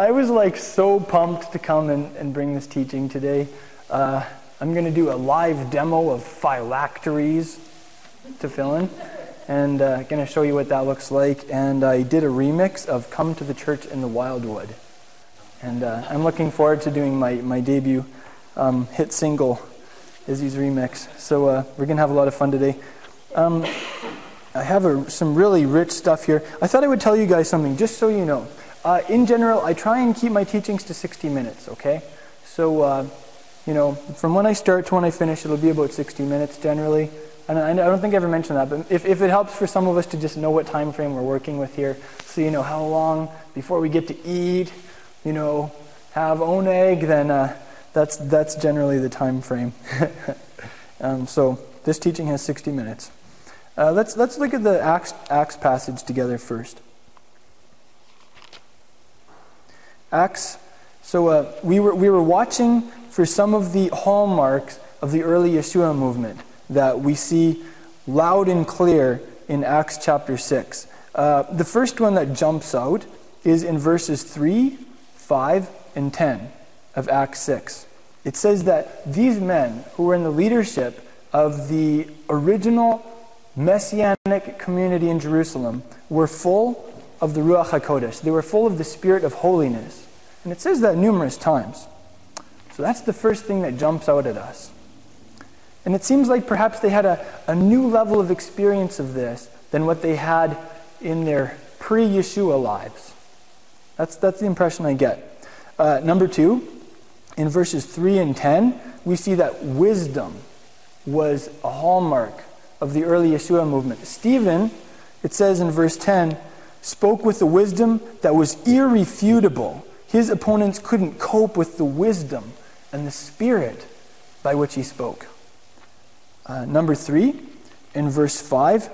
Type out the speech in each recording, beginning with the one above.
I was like so pumped to come and, and bring this teaching today. Uh, I'm going to do a live demo of phylacteries tefillin, and uh, going to show you what that looks like. And I did a remix of "Come to the Church in the Wildwood," and uh, I'm looking forward to doing my my debut um, hit single, Izzy's remix. So uh, we're going to have a lot of fun today. Um, I have a, some really rich stuff here. I thought I would tell you guys something, just so you know. Uh, in general, I try and keep my teachings to 60 minutes, okay? So, uh, you know, from when I start to when I finish, it'll be about 60 minutes generally. And I, I don't think I ever mentioned that, but if, if it helps for some of us to just know what time frame we're working with here, so you know how long before we get to eat, you know, have oneg, then uh, that's, that's generally the time frame. um, so this teaching has 60 minutes. Uh, let's, let's look at the Acts, Acts passage together first. Acts. So uh, we, were, we were watching for some of the hallmarks of the early Yeshua movement that we see loud and clear in Acts chapter 6. Uh, the first one that jumps out is in verses 3, 5, and 10 of Acts 6. It says that these men who were in the leadership of the original messianic community in Jerusalem were full of the Ruach HaKodesh. They were full of the spirit of holiness. And it says that numerous times. So that's the first thing that jumps out at us. And it seems like perhaps they had a, a new level of experience of this than what they had in their pre Yeshua lives. That's, that's the impression I get. Uh, number two, in verses 3 and 10, we see that wisdom was a hallmark of the early Yeshua movement. Stephen, it says in verse 10, spoke with a wisdom that was irrefutable. His opponents couldn't cope with the wisdom and the spirit by which he spoke. Uh, number three, in verse 5,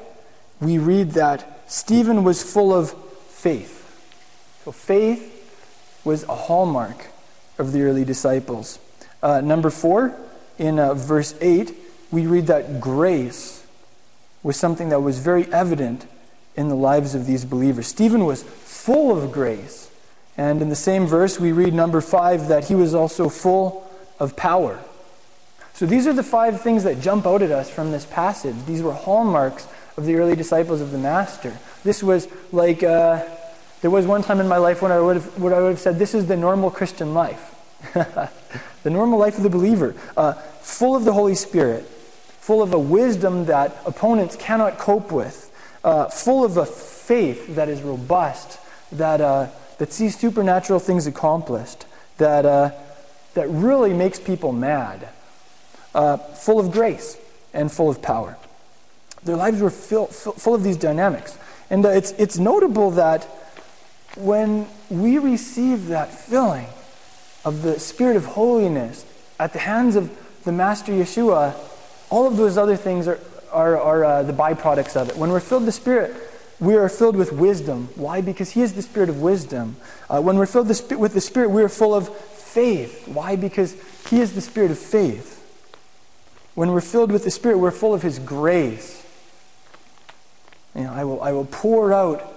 we read that Stephen was full of faith. So faith was a hallmark of the early disciples. Uh, number four, in uh, verse 8, we read that grace was something that was very evident in the lives of these believers. Stephen was full of grace. And in the same verse, we read number five that he was also full of power. So these are the five things that jump out at us from this passage. These were hallmarks of the early disciples of the Master. This was like, uh, there was one time in my life when I would have, I would have said, this is the normal Christian life. the normal life of the believer, uh, full of the Holy Spirit, full of a wisdom that opponents cannot cope with, uh, full of a faith that is robust, that, uh, that sees supernatural things accomplished, that, uh, that really makes people mad, uh, full of grace and full of power. Their lives were fill, full of these dynamics. And uh, it's, it's notable that when we receive that filling of the Spirit of holiness at the hands of the Master Yeshua, all of those other things are, are, are uh, the byproducts of it. When we're filled with the Spirit, we are filled with wisdom. Why? Because He is the Spirit of wisdom. Uh, when we're filled with the Spirit, we are full of faith. Why? Because He is the Spirit of faith. When we're filled with the Spirit, we're full of His grace. You know, I will, I will pour out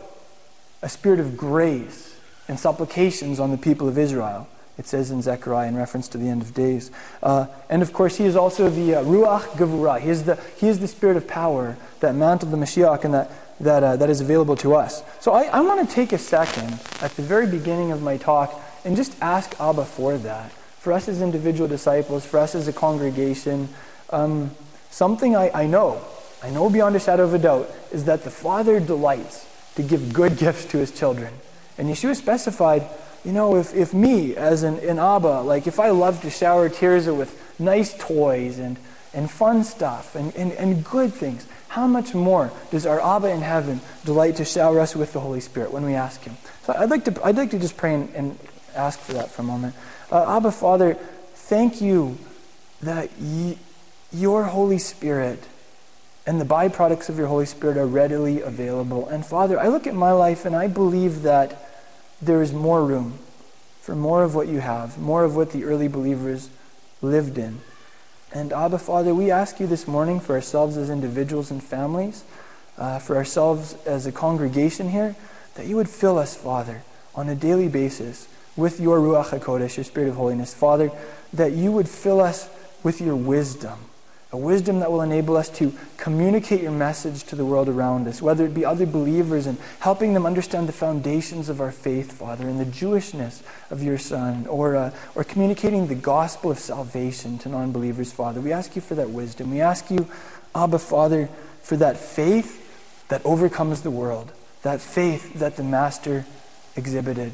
a spirit of grace and supplications on the people of Israel it says in Zechariah in reference to the end of days. Uh, and of course, he is also the uh, Ruach Gevurah. He is the, he is the spirit of power, that mantle of the Mashiach, and that, that, uh, that is available to us. So I, I want to take a second at the very beginning of my talk and just ask Abba for that. For us as individual disciples, for us as a congregation, um, something I, I know, I know beyond a shadow of a doubt, is that the Father delights to give good gifts to his children. And Yeshua specified you know, if, if me, as an, an Abba, like if I love to shower Tirza with nice toys and, and fun stuff and, and, and good things, how much more does our Abba in heaven delight to shower us with the Holy Spirit when we ask Him? So I'd like to, I'd like to just pray and, and ask for that for a moment. Uh, Abba, Father, thank you that your Holy Spirit and the byproducts of your Holy Spirit are readily available. And Father, I look at my life and I believe that there is more room for more of what you have, more of what the early believers lived in. And Abba, Father, we ask you this morning for ourselves as individuals and families, uh, for ourselves as a congregation here, that you would fill us, Father, on a daily basis with your Ruach HaKodesh, your Spirit of holiness. Father, that you would fill us with your wisdom a wisdom that will enable us to communicate your message to the world around us, whether it be other believers and helping them understand the foundations of our faith, Father, and the Jewishness of your Son, or, uh, or communicating the gospel of salvation to non believers, Father. We ask you for that wisdom. We ask you, Abba, Father, for that faith that overcomes the world, that faith that the Master exhibited.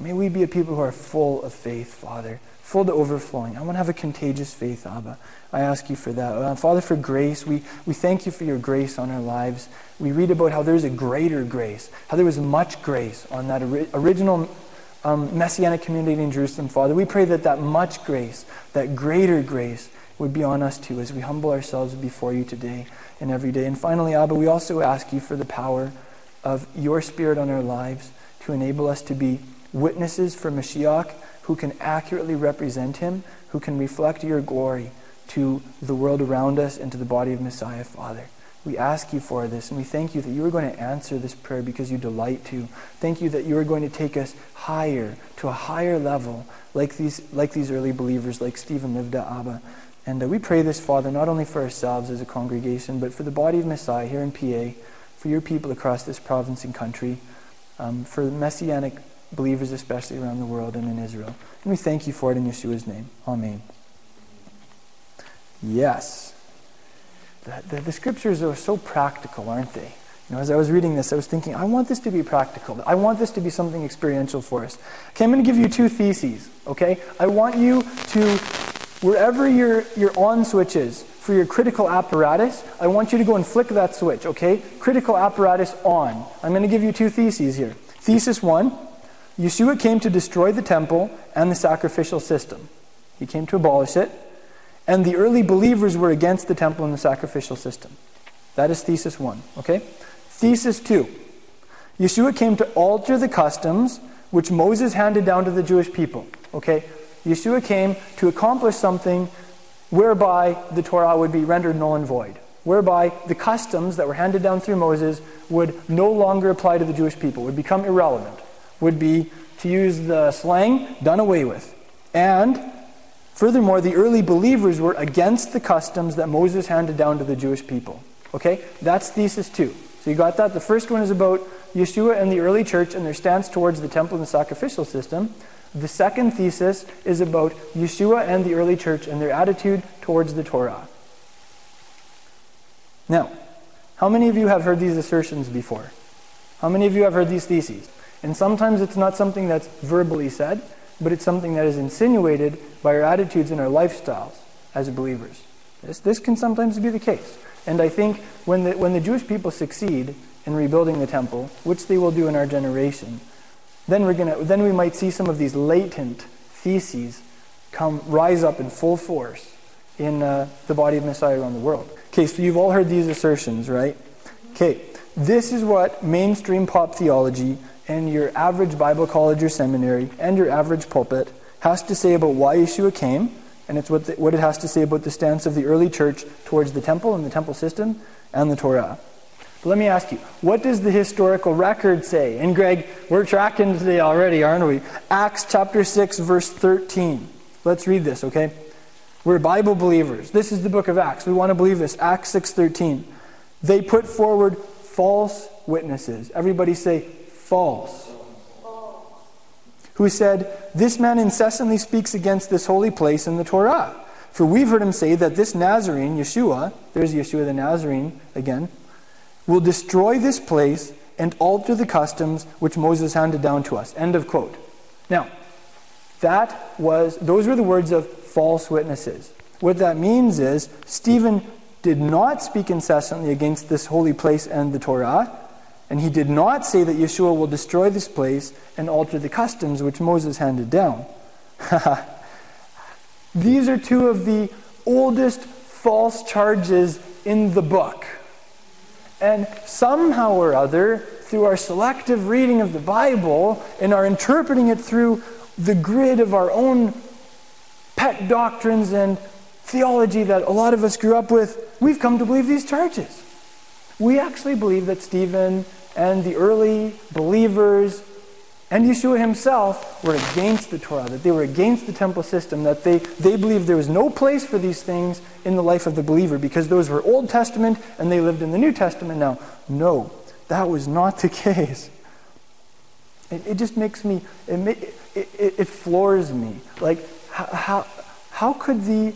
May we be a people who are full of faith, Father full to overflowing. I want to have a contagious faith, Abba. I ask you for that. Uh, Father, for grace, we, we thank you for your grace on our lives. We read about how there's a greater grace, how there was much grace on that ori- original um, messianic community in Jerusalem, Father. We pray that that much grace, that greater grace, would be on us too as we humble ourselves before you today and every day. And finally, Abba, we also ask you for the power of your Spirit on our lives to enable us to be witnesses for Mashiach who can accurately represent him, who can reflect your glory to the world around us and to the body of Messiah, Father. We ask you for this, and we thank you that you are going to answer this prayer because you delight to. Thank you that you are going to take us higher, to a higher level, like these, like these early believers, like Stephen Livda Abba. And uh, we pray this, Father, not only for ourselves as a congregation, but for the body of Messiah here in PA, for your people across this province and country, um, for messianic believers, especially around the world and in Israel. And we thank you for it in Yeshua's name. Amen. Yes. The, the, the, scriptures are so practical, aren't they? You know, as I was reading this, I was thinking, I want this to be practical. I want this to be something experiential for us. Okay, I'm going to give you two theses, okay? I want you to, wherever your, your on switch is for your critical apparatus, I want you to go and flick that switch, okay? Critical apparatus on. I'm going to give you two theses here. Thesis one Yeshua came to destroy the temple and the sacrificial system. He came to abolish it. And the early believers were against the temple and the sacrificial system. That is thesis one. Okay? Thesis two Yeshua came to alter the customs which Moses handed down to the Jewish people. Okay? Yeshua came to accomplish something whereby the Torah would be rendered null and void, whereby the customs that were handed down through Moses would no longer apply to the Jewish people, would become irrelevant would be, to use the slang, done away with. And furthermore, the early believers were against the customs that Moses handed down to the Jewish people. Okay? That's thesis two. So you got that? The first one is about Yeshua and the early church and their stance towards the temple and the sacrificial system. The second thesis is about Yeshua and the early church and their attitude towards the Torah. Now, how many of you have heard these assertions before? How many of you have heard these theses? And sometimes it's not something that's verbally said, but it's something that is insinuated by our attitudes and our lifestyles as believers. This, this can sometimes be the case. And I think when the, when the Jewish people succeed in rebuilding the temple, which they will do in our generation, then, we're gonna, then we might see some of these latent theses come rise up in full force in uh, the body of Messiah around the world. Okay, so you've all heard these assertions, right? Okay, this is what mainstream pop theology and your average Bible college or seminary and your average pulpit has to say about why Yeshua came, and it's what, the, what it has to say about the stance of the early church towards the temple and the temple system and the Torah. But let me ask you, what does the historical record say? And Greg, we're tracking today already, aren't we? Acts chapter 6, verse 13. Let's read this, okay? We're Bible believers. This is the book of Acts. We want to believe this. Acts 6:13. They put forward false witnesses. Everybody say false. Who said, This man incessantly speaks against this holy place in the Torah. For we've heard him say that this Nazarene, Yeshua, there's Yeshua the Nazarene again, will destroy this place and alter the customs which Moses handed down to us. End of quote. Now, that was those were the words of false witnesses. What that means is Stephen did not speak incessantly against this holy place and the Torah. And he did not say that Yeshua will destroy this place and alter the customs which Moses handed down. These are two of the oldest false charges in the book. And somehow or other, through our selective reading of the Bible and our interpreting it through the grid of our own pet doctrines and theology that a lot of us grew up with, we've come to believe these charges. We actually believe that Stephen and the early believers and Yeshua himself were against the Torah, that they were against the temple system, that they, they believed there was no place for these things in the life of the believer because those were Old Testament and they lived in the New Testament now. No, that was not the case. It, it just makes me, it, it, it, floors me. Like, how, how, how could the,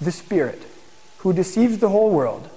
the Spirit, who deceives the whole world,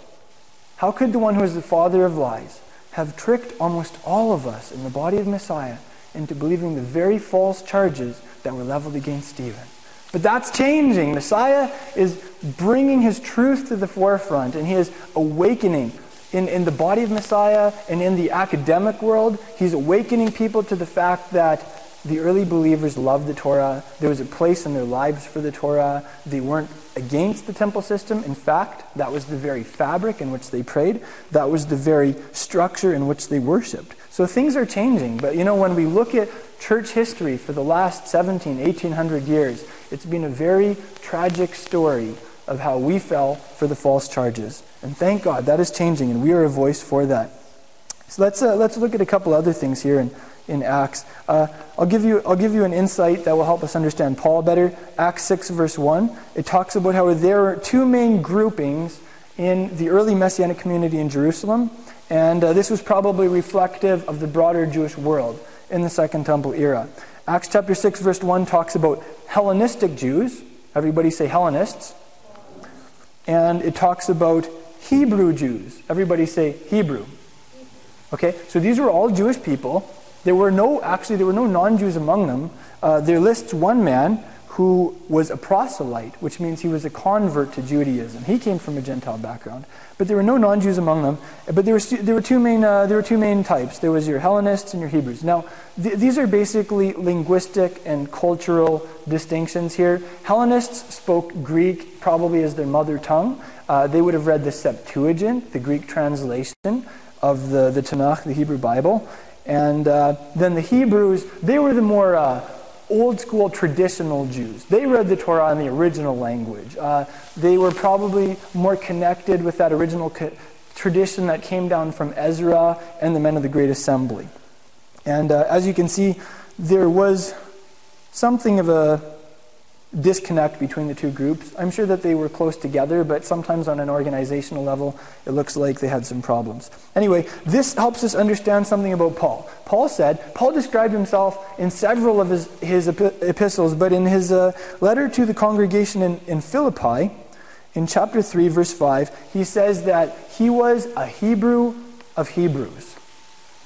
how could the one who is the father of lies, have tricked almost all of us in the body of Messiah into believing the very false charges that were leveled against Stephen. But that's changing. Messiah is bringing his truth to the forefront, and he is awakening in, in the body of Messiah and in the academic world. He's awakening people to the fact that the early believers loved the Torah. There was a place in their lives for the Torah. They weren't against the temple system. In fact, that was the very fabric in which they prayed. That was the very structure in which they worshiped. So things are changing. But you know, when we look at church history for the last 17, 1800 years, it's been a very tragic story of how we fell for the false charges. And thank God that is changing, and we are a voice for that. So let's, uh, let's look at a couple other things here. And in Acts. Uh, I'll, give you, I'll give you an insight that will help us understand Paul better. Acts 6, verse 1, it talks about how there are two main groupings in the early Messianic community in Jerusalem, and uh, this was probably reflective of the broader Jewish world in the Second Temple era. Acts chapter 6, verse 1 talks about Hellenistic Jews. Everybody say Hellenists. And it talks about Hebrew Jews. Everybody say Hebrew. Okay, so these were all Jewish people there were no, actually, there were no non Jews among them. Uh, there lists one man who was a proselyte, which means he was a convert to Judaism. He came from a Gentile background. But there were no non Jews among them. But there, was, there, were two main, uh, there were two main types there was your Hellenists and your Hebrews. Now, th- these are basically linguistic and cultural distinctions here. Hellenists spoke Greek probably as their mother tongue. Uh, they would have read the Septuagint, the Greek translation of the, the Tanakh, the Hebrew Bible. And uh, then the Hebrews, they were the more uh, old school traditional Jews. They read the Torah in the original language. Uh, they were probably more connected with that original co- tradition that came down from Ezra and the men of the Great Assembly. And uh, as you can see, there was something of a disconnect between the two groups. I'm sure that they were close together, but sometimes on an organizational level, it looks like they had some problems. Anyway, this helps us understand something about Paul. Paul said, Paul described himself in several of his, his epistles, but in his uh, letter to the congregation in, in Philippi, in chapter 3, verse 5, he says that he was a Hebrew of Hebrews.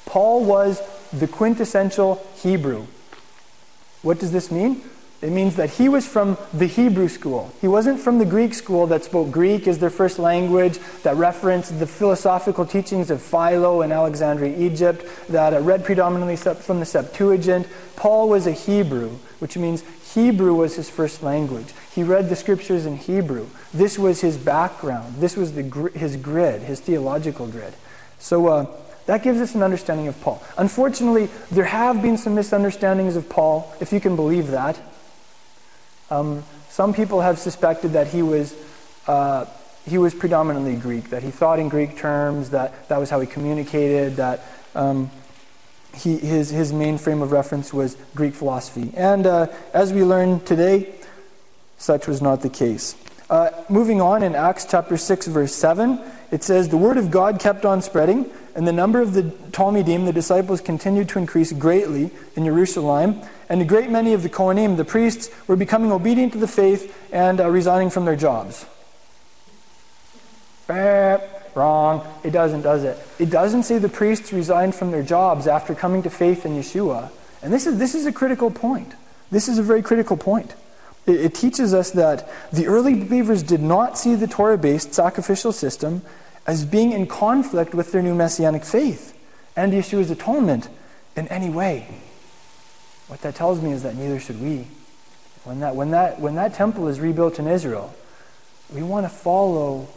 Paul was the quintessential Hebrew. What does this mean? It means that he was from the Hebrew school. He wasn't from the Greek school that spoke Greek as their first language, that referenced the philosophical teachings of Philo in Alexandria, Egypt, that read predominantly from the Septuagint. Paul was a Hebrew, which means Hebrew was his first language. He read the scriptures in Hebrew. This was his background. This was the, his grid, his theological grid. So uh, that gives us an understanding of Paul. Unfortunately, there have been some misunderstandings of Paul, if you can believe that. Um, some people have suspected that he was, uh, he was predominantly Greek, that he thought in Greek terms, that that was how he communicated, that um, he, his, his main frame of reference was Greek philosophy. And uh, as we learn today, such was not the case. Uh, moving on in Acts chapter 6, verse 7, it says, The word of God kept on spreading, and the number of the Talmidim, the disciples, continued to increase greatly in Jerusalem. And a great many of the Kohanim, the priests, were becoming obedient to the faith and uh, resigning from their jobs. wrong. It doesn't, does it? It doesn't say the priests resigned from their jobs after coming to faith in Yeshua. And this is, this is a critical point. This is a very critical point. It, it teaches us that the early believers did not see the Torah based sacrificial system as being in conflict with their new messianic faith and Yeshua's atonement in any way. What that tells me is that neither should we. When that, when that, when that temple is rebuilt in Israel, we want to follow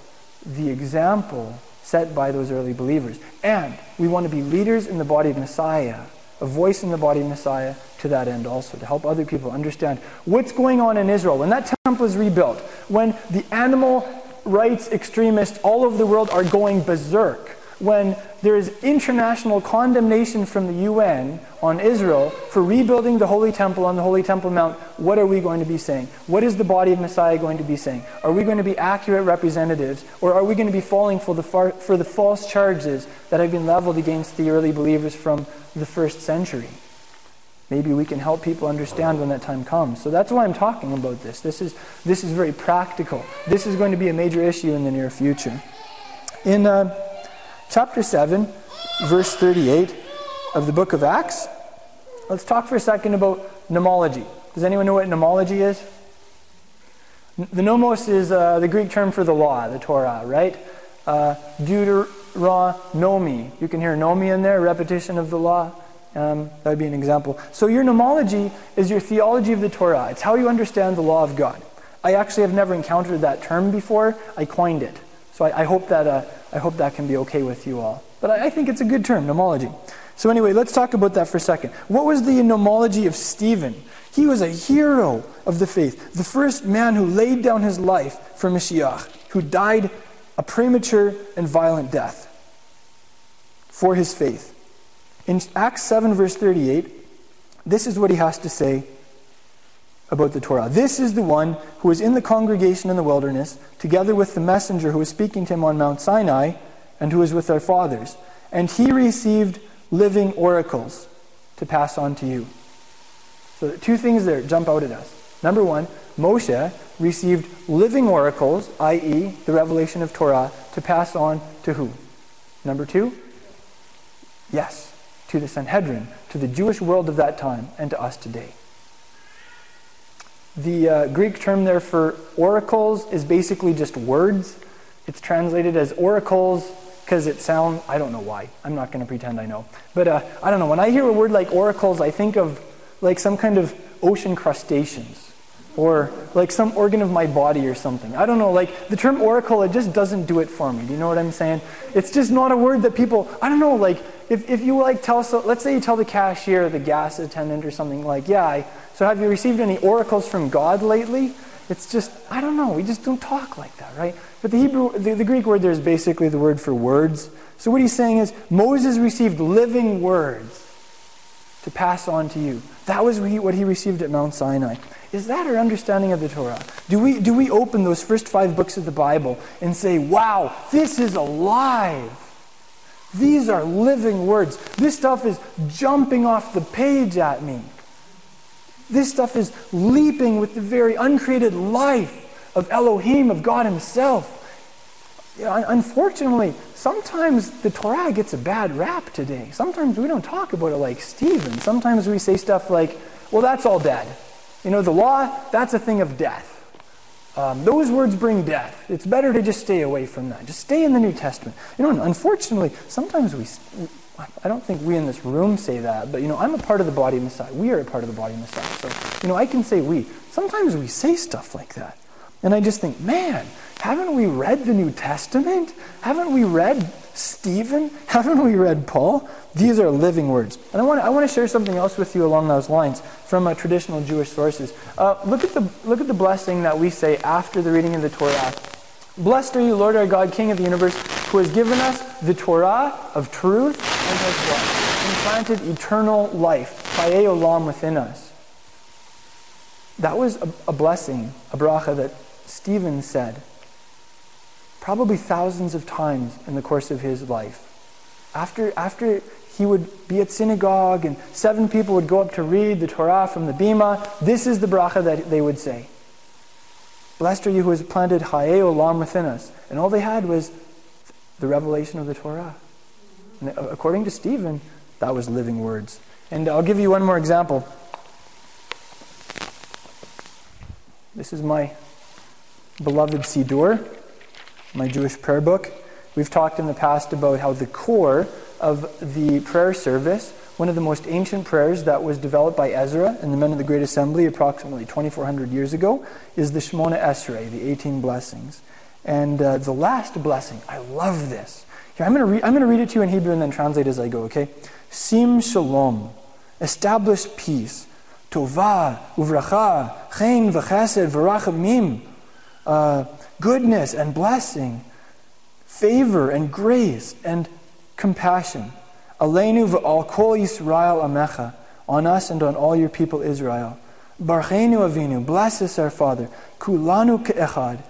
the example set by those early believers. And we want to be leaders in the body of Messiah, a voice in the body Messiah to that end also, to help other people understand what's going on in Israel. When that temple is rebuilt, when the animal rights extremists all over the world are going berserk when there is international condemnation from the UN on Israel for rebuilding the Holy Temple on the Holy Temple Mount, what are we going to be saying? What is the body of Messiah going to be saying? Are we going to be accurate representatives, or are we going to be falling for the, far, for the false charges that have been leveled against the early believers from the first century? Maybe we can help people understand when that time comes. So that's why I'm talking about this. This is, this is very practical. This is going to be a major issue in the near future. In uh, chapter 7, verse 38 of the book of Acts, let's talk for a second about nomology. Does anyone know what nomology is? The nomos is uh, the Greek term for the law, the Torah, right? Uh, Deuteronomy. You can hear nomi in there, repetition of the law. Um, that would be an example. So your nomology is your theology of the Torah. It's how you understand the law of God. I actually have never encountered that term before. I coined it. So I, I hope, that, uh, I hope that can be okay with you all. But I, I think it's a good term, nomology. So anyway, let's talk about that for a second. What was the nomology of Stephen? He was a hero of the faith, the first man who laid down his life for Mashiach, who died a premature and violent death for his faith. In Acts 7, verse 38, this is what he has to say about the Torah. This is the one who was in the congregation in the wilderness, together with the messenger who was speaking to him on Mount Sinai, and who was with our fathers. And he received living oracles to pass on to you. So, two things there jump out at us. Number one, Moshe received living oracles, i.e., the revelation of Torah, to pass on to who? Number two, yes, to the Sanhedrin, to the Jewish world of that time, and to us today. The uh, Greek term there for oracles is basically just words. It's translated as oracles because it sounds, I don't know why. I'm not going to pretend I know. But uh, I don't know. When I hear a word like oracles, I think of like some kind of ocean crustaceans or like some organ of my body or something. I don't know, like the term oracle, it just doesn't do it for me. Do you know what I'm saying? It's just not a word that people, I don't know, like if, if you like tell, so let's say you tell the cashier, the gas attendant or something like, yeah, I, so have you received any oracles from God lately? It's just, I don't know, we just don't talk like that, right? But the Hebrew, the, the Greek word there is basically the word for words. So what he's saying is Moses received living words to pass on to you. That was what he received at Mount Sinai. Is that our understanding of the Torah? Do we, do we open those first five books of the Bible and say, wow, this is alive? These are living words. This stuff is jumping off the page at me. This stuff is leaping with the very uncreated life of Elohim, of God Himself. unfortunately, sometimes the Torah gets a bad rap today. Sometimes we don't talk about it like Stephen. Sometimes we say stuff like, well, that's all dead. You know, the law, that's a thing of death. Um, those words bring death. It's better to just stay away from that. Just stay in the New Testament. You know, unfortunately, sometimes we, I don't think we in this room say that, but you know, I'm a part of the body of Messiah. We are a part of the body of Messiah. So, you know, I can say we. Sometimes we say stuff like that. And I just think, man, haven't we read the New Testament? Haven't we read Stephen? Haven't we read Paul? These are living words. And I want to, I want to share something else with you along those lines from uh, traditional Jewish sources. Uh, look, at the, look at the blessing that we say after the reading of the Torah. Blessed are you, Lord our God, King of the universe, who has given us the Torah of truth and has what? Implanted eternal life, Chayei Olam, within us. That was a, a blessing, a bracha that Stephen said probably thousands of times in the course of his life. After, after he would be at synagogue and seven people would go up to read the Torah from the Bima, this is the bracha that they would say. Blessed are you who has planted Chayei Olam within us. And all they had was the revelation of the Torah. And according to Stephen, that was living words. And I'll give you one more example. This is my beloved Siddur my Jewish prayer book. We've talked in the past about how the core of the prayer service, one of the most ancient prayers that was developed by Ezra and the men of the Great Assembly approximately 2,400 years ago, is the Shemona Esrei, the 18 blessings. And uh, the last blessing, I love this. Here, I'm going to read it to you in Hebrew and then translate as I go, okay? Sim shalom, establish peace. Tova, uvracha, chen v'chesed v'rachamim. Uh, goodness and blessing, favor and grace and compassion. Aleinu v'al kol Yisrael amecha, on us and on all your people Israel. Barchenu avinu, bless us our Father. Kulanu ke'echad,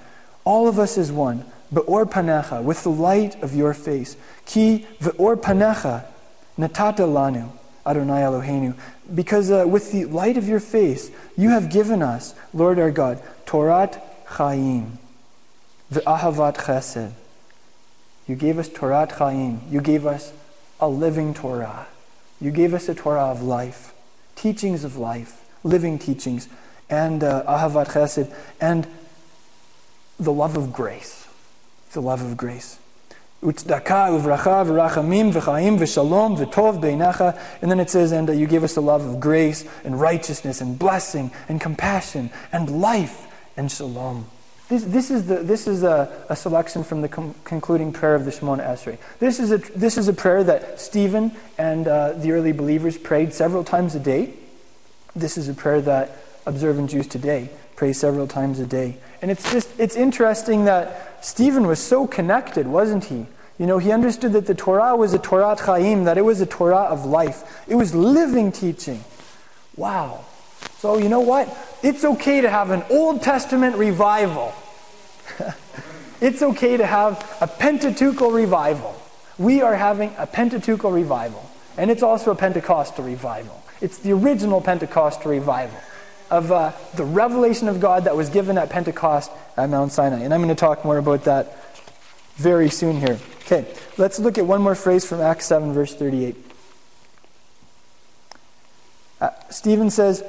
all of us as one. Be'or panecha, with the light of your face. Ki ve'or panecha, natata lanu, Adonai Eloheinu. Because uh, with the light of your face, you have given us, Lord our God, Torat Chaim, ve'ahavat chesed. You gave us Torah Chaim. You gave us a living Torah. You gave us a Torah of life, teachings of life, living teachings, and uh, Ahavat Chesed, and the love of grace. The love of grace. Utzdaka uvracha v'rachamim v'chaim v'shalom v'tov beinecha. And then it says, and uh, you gave us the love of grace and righteousness and blessing and compassion and life and shalom. This, this is, the, this is a, a selection from the com- concluding prayer of the Shemona Esrei. This is a, this is a prayer that Stephen and uh, the early believers prayed several times a day. This is a prayer that observant Jews today pray several times a day. And it's just, it's interesting that Stephen was so connected, wasn't he? You know, he understood that the Torah was a Torah Chaim, that it was a Torah of life. It was living teaching. Wow. So, you know what? It's okay to have an Old Testament revival. it's okay to have a Pentateuchal revival. We are having a Pentateuchal revival. And it's also a Pentecostal revival. It's the original Pentecostal revival of uh, the revelation of God that was given at Pentecost at Mount Sinai. And I'm going to talk more about that very soon here. Okay, let's look at one more phrase from Acts 7, verse 38. Uh, Stephen says,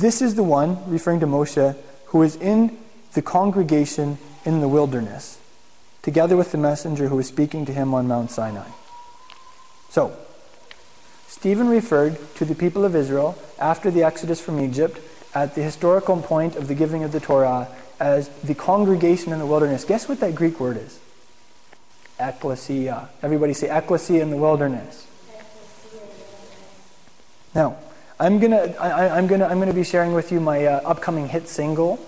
this is the one, referring to Moshe, who is in the congregation in the wilderness, together with the messenger who was speaking to him on Mount Sinai. So, Stephen referred to the people of Israel after the exodus from Egypt at the historical point of the giving of the Torah as the congregation in the wilderness. Guess what that Greek word is? Ecclesia. Everybody say ecclesia in the wilderness. Now, I'm gonna, I, am gonna, I'm gonna be sharing with you my uh, upcoming hit single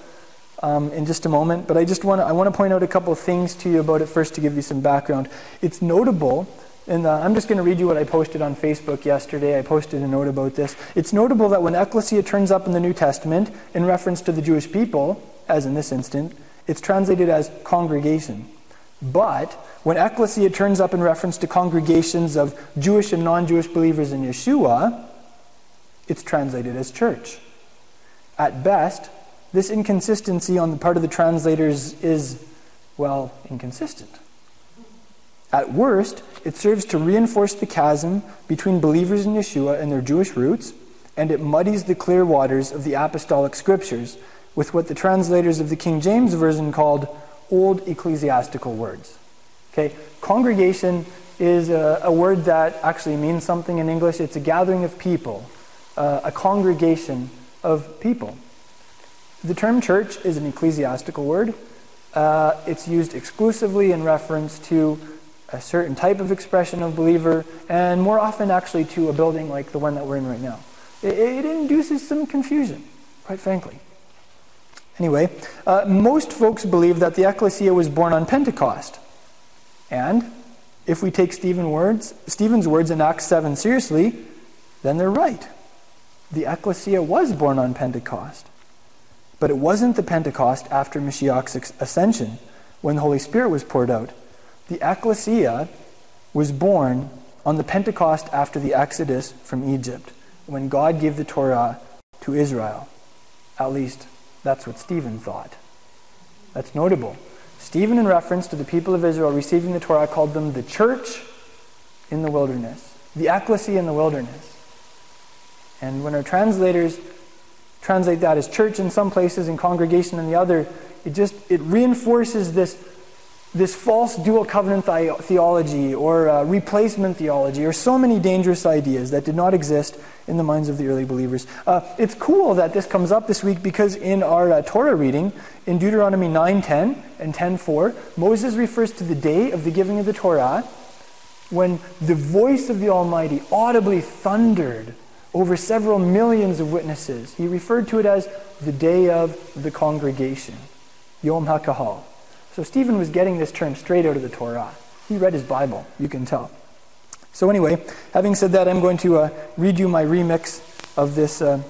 um, in just a moment. But I just want to, I want to point out a couple of things to you about it first to give you some background. It's notable, and uh, I'm just going to read you what I posted on Facebook yesterday. I posted a note about this. It's notable that when ecclesia turns up in the New Testament in reference to the Jewish people, as in this instant, it's translated as congregation. But when ecclesia turns up in reference to congregations of Jewish and non-Jewish believers in Yeshua, it's translated as church. At best, this inconsistency on the part of the translators is, well, inconsistent. At worst, it serves to reinforce the chasm between believers in Yeshua and their Jewish roots, and it muddies the clear waters of the apostolic scriptures with what the translators of the King James Version called old ecclesiastical words. Okay, congregation is a, a word that actually means something in English. It's a gathering of people uh, a congregation of people. The term church is an ecclesiastical word. Uh, it's used exclusively in reference to a certain type of expression of believer, and more often actually to a building like the one that we're in right now. It, it induces some confusion, quite frankly. Anyway, uh, most folks believe that the ecclesia was born on Pentecost. And if we take Stephen words, Stephen's words in Acts 7 seriously, then they're right the ecclesia was born on Pentecost. But it wasn't the Pentecost after Mashiach's ascension, when the Holy Spirit was poured out. The ecclesia was born on the Pentecost after the Exodus from Egypt, when God gave the Torah to Israel. At least, that's what Stephen thought. That's notable. Stephen, in reference to the people of Israel receiving the Torah, called them the church in the wilderness, the ecclesia in the wilderness. And when our translators translate that as church in some places and congregation in the other, it just it reinforces this this false dual covenant theology or uh, replacement theology or so many dangerous ideas that did not exist in the minds of the early believers. Uh, it's cool that this comes up this week because in our uh, Torah reading in Deuteronomy 9:10 and 10:4, Moses refers to the day of the giving of the Torah when the voice of the Almighty audibly thundered over several millions of witnesses. He referred to it as the day of the congregation, Yom HaKahal. So Stephen was getting this term straight out of the Torah. He read his Bible, you can tell. So, anyway, having said that, I'm going to uh, read you my remix of this, uh,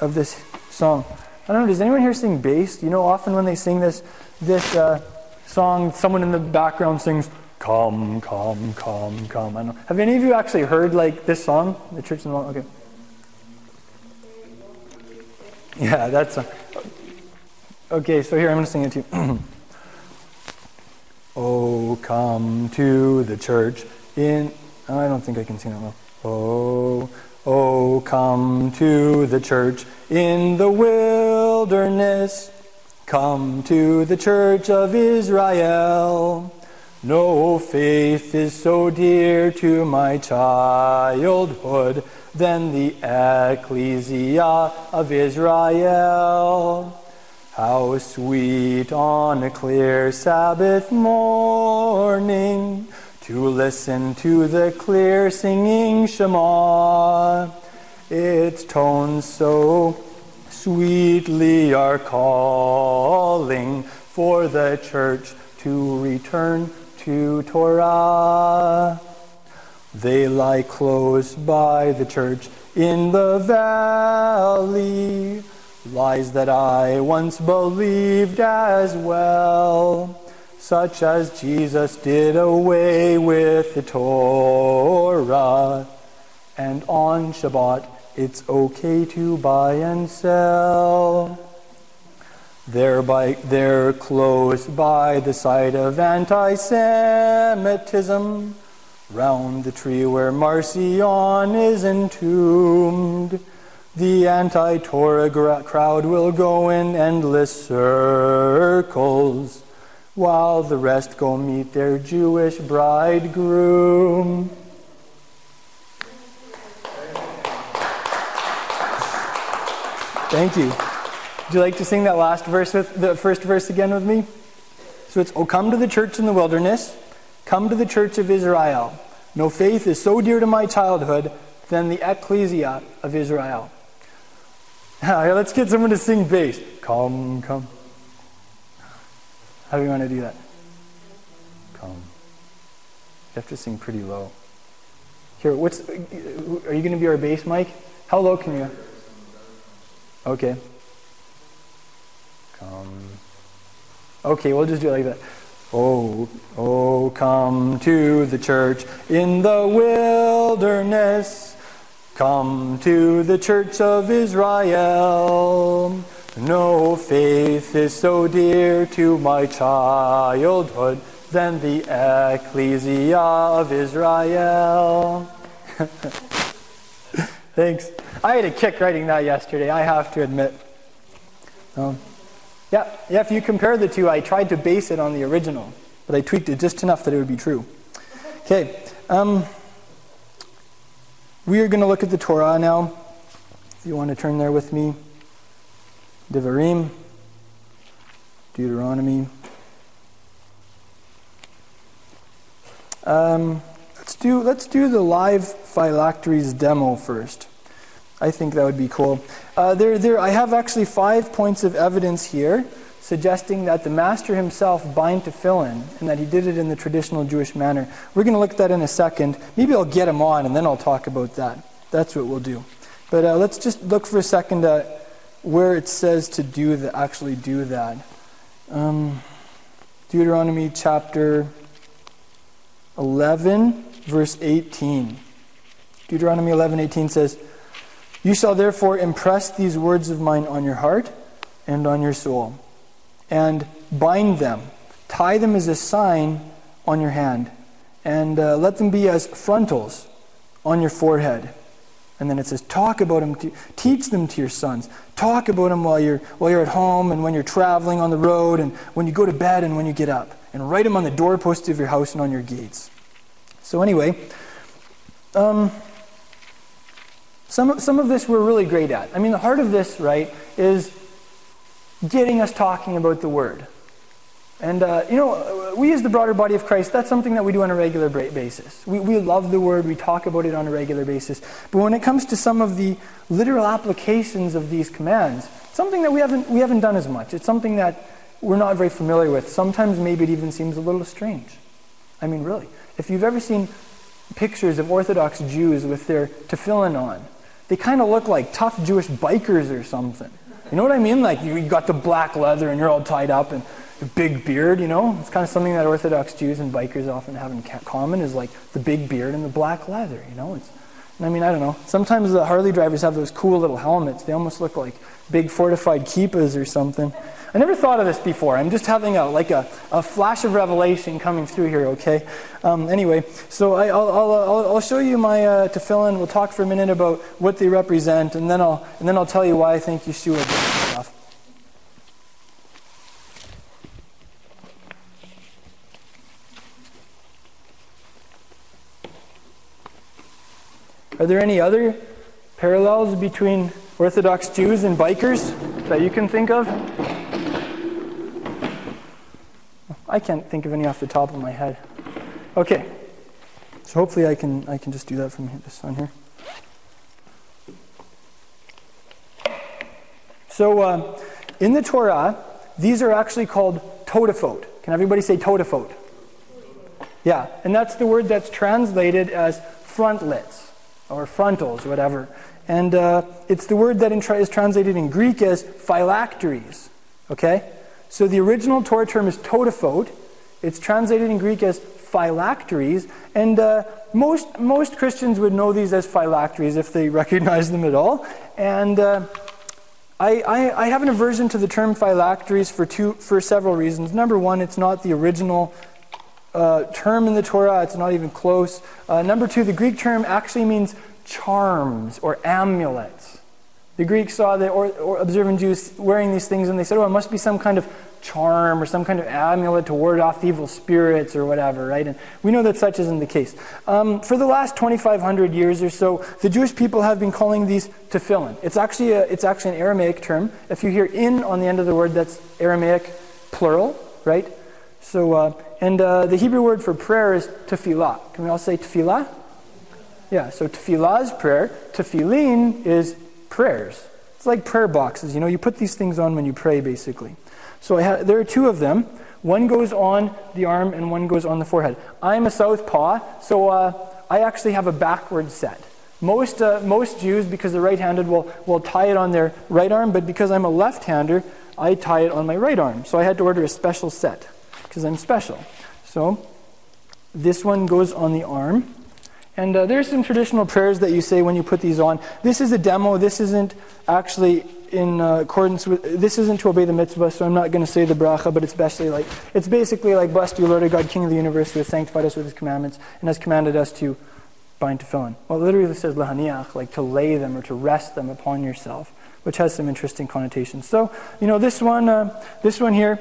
of this song. I don't know, does anyone here sing bass? You know, often when they sing this, this uh, song, someone in the background sings, Come, come, come, come. Have any of you actually heard like this song? The church in the okay. Yeah, that's a, okay. So here I'm going to sing it to you. oh, come to the church in. Oh, I don't think I can sing that well. Oh, oh, come to the church in the wilderness. Come to the church of Israel. No faith is so dear to my childhood than the ecclesia of Israel. How sweet on a clear Sabbath morning to listen to the clear singing Shema. Its tones so sweetly are calling for the church to return to Torah. They lie close by the church in the valley, lies that I once believed as well, such as Jesus did away with the Torah, and on Shabbat it's okay to buy and sell. They're, they're close by the site of anti Semitism Round the tree where Marcion is entombed, the anti Torah crowd will go in endless circles, while the rest go meet their Jewish bridegroom. Thank you. Would you like to sing that last verse with the first verse again with me? So it's, Oh, come to the church in the wilderness Come to the church of Israel. No faith is so dear to my childhood than the ecclesia of Israel. All right, let's get someone to sing bass. Come, come. How do you want to do that? Come. You have to sing pretty low. Here, what's? Are you going to be our bass, Mike? How low can you? Okay. Come. Okay, we'll just do it like that. Oh, oh, come to the church in the wilderness. Come to the church of Israel. No faith is so dear to my childhood than the ecclesia of Israel. Thanks. I had a kick writing that yesterday, I have to admit. Um, yeah, yeah, if you compare the two, I tried to base it on the original, but I tweaked it just enough that it would be true. Okay, um, we are going to look at the Torah now. If you want to turn there with me, Devarim, Deuteronomy. Um, let's do let's do the live phylacteries demo first. I think that would be cool. Uh, there, there, I have actually five points of evidence here suggesting that the master himself bind tefillin and that he did it in the traditional Jewish manner. We're going to look at that in a second. Maybe I'll get him on and then I'll talk about that. That's what we'll do. But uh, let's just look for a second at where it says to do that, actually do that. Um, Deuteronomy chapter 11, verse 18. Deuteronomy 11, 18 says, you shall therefore impress these words of mine on your heart and on your soul, and bind them, tie them as a sign on your hand, and uh, let them be as frontals on your forehead. And then it says, talk about them, to, teach them to your sons. Talk about them while you're, while you're at home and when you're traveling on the road and when you go to bed and when you get up. And write them on the doorposts of your house and on your gates. So, anyway, um, some, some of this we're really great at. I mean, the heart of this, right, is getting us talking about the Word. And, uh, you know, we as the broader body of Christ, that's something that we do on a regular basis. We, we love the Word, we talk about it on a regular basis. But when it comes to some of the literal applications of these commands, something that we haven't, we haven't done as much. It's something that we're not very familiar with. Sometimes maybe it even seems a little strange. I mean, really. If you've ever seen pictures of Orthodox Jews with their tefillin on, they kind of look like tough Jewish bikers or something. You know what I mean? Like you, got the black leather and you're all tied up and a big beard, you know? It's kind of something that Orthodox Jews and bikers often have in common is like the big beard and the black leather, you know? It's, I mean, I don't know. Sometimes the Harley drivers have those cool little helmets. They almost look like big fortified kippas or something. I never thought of this before. I'm just having a like a, a flash of revelation coming through here. Okay. Um, anyway, so I, will I'll, I'll, I'll show you my uh, tefillin. We'll talk for a minute about what they represent, and then I'll and then I'll tell you why I think Yeshua did stuff. Are there any other parallels between Orthodox Jews and bikers that you can think of? I can't think of any off the top of my head. Okay. So hopefully I can I can just do that from this on here. So uh, in the Torah, these are actually called totafot. Can everybody say totafot? Yeah, and that's the word that's translated as frontlets or frontals, whatever. And uh, it's the word that is translated in Greek as phylacteries. Okay? So the original Torah term is totafot. It's translated in Greek as phylacteries. And uh, most, most Christians would know these as phylacteries if they recognize them at all. And uh, I, I, I, have an aversion to the term phylacteries for, two, for several reasons. Number one, it's not the original uh, term in the Torah, it's not even close. Uh, number two, the Greek term actually means charms or amulets. The Greeks saw the or, or observant Jews wearing these things and they said, oh, it must be some kind of charm or some kind of amulet to ward off evil spirits or whatever, right? And we know that such isn't the case. Um, for the last 2,500 years or so, the Jewish people have been calling these tefillin. It's actually, a, it's actually an Aramaic term. If you hear in on the end of the word, that's Aramaic plural, right? So, uh, and uh, the Hebrew word for prayer is tefillah. Can we all say tefillah? Yeah, so tefillah is prayer. Tefillin is prayers. It's like prayer boxes. You know, you put these things on when you pray, basically. So ha- there are two of them. One goes on the arm and one goes on the forehead. I'm a southpaw, so uh, I actually have a backward set. Most, uh, most Jews, because they're right handed, will, will tie it on their right arm, but because I'm a left hander, I tie it on my right arm. So I had to order a special set because I'm special. So this one goes on the arm. And uh, there's some traditional prayers that you say when you put these on. This is a demo. This isn't actually in uh, accordance with. This isn't to obey the mitzvah, so I'm not going to say the bracha. But it's basically like it's basically like blessed you, Lord our God, King of the universe, who has sanctified us with His commandments and has commanded us to bind to tefillin. Well, it literally says lahaniach, like to lay them or to rest them upon yourself, which has some interesting connotations. So you know this one, uh, this one here.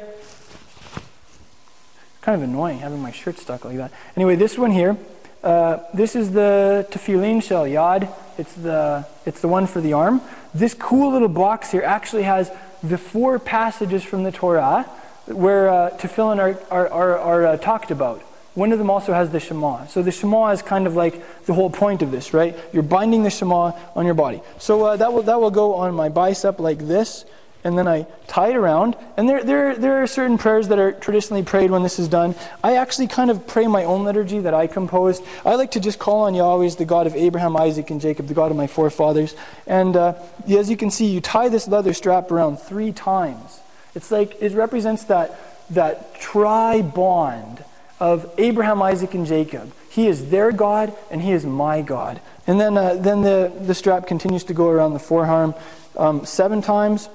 Kind of annoying having my shirt stuck like that. Anyway, this one here uh, this is the tefillin shel yad. It's the, it's the one for the arm. This cool little box here actually has the four passages from the Torah where uh, tefillin are, are, are, are uh, talked about. One of them also has the Shema. So the Shema is kind of like the whole point of this, right? You're binding the Shema on your body. So uh, that, will, that will go on my bicep like this and then I tie it around. And there, there, there are certain prayers that are traditionally prayed when this is done. I actually kind of pray my own liturgy that I composed. I like to just call on Yahweh the God of Abraham, Isaac, and Jacob, the God of my forefathers. And uh, as you can see, you tie this leather strap around three times. It's like it represents that, that tri bond of Abraham, Isaac, and Jacob. He is their God, and He is my God. And then, uh, then the, the strap continues to go around the forearm um, seven times.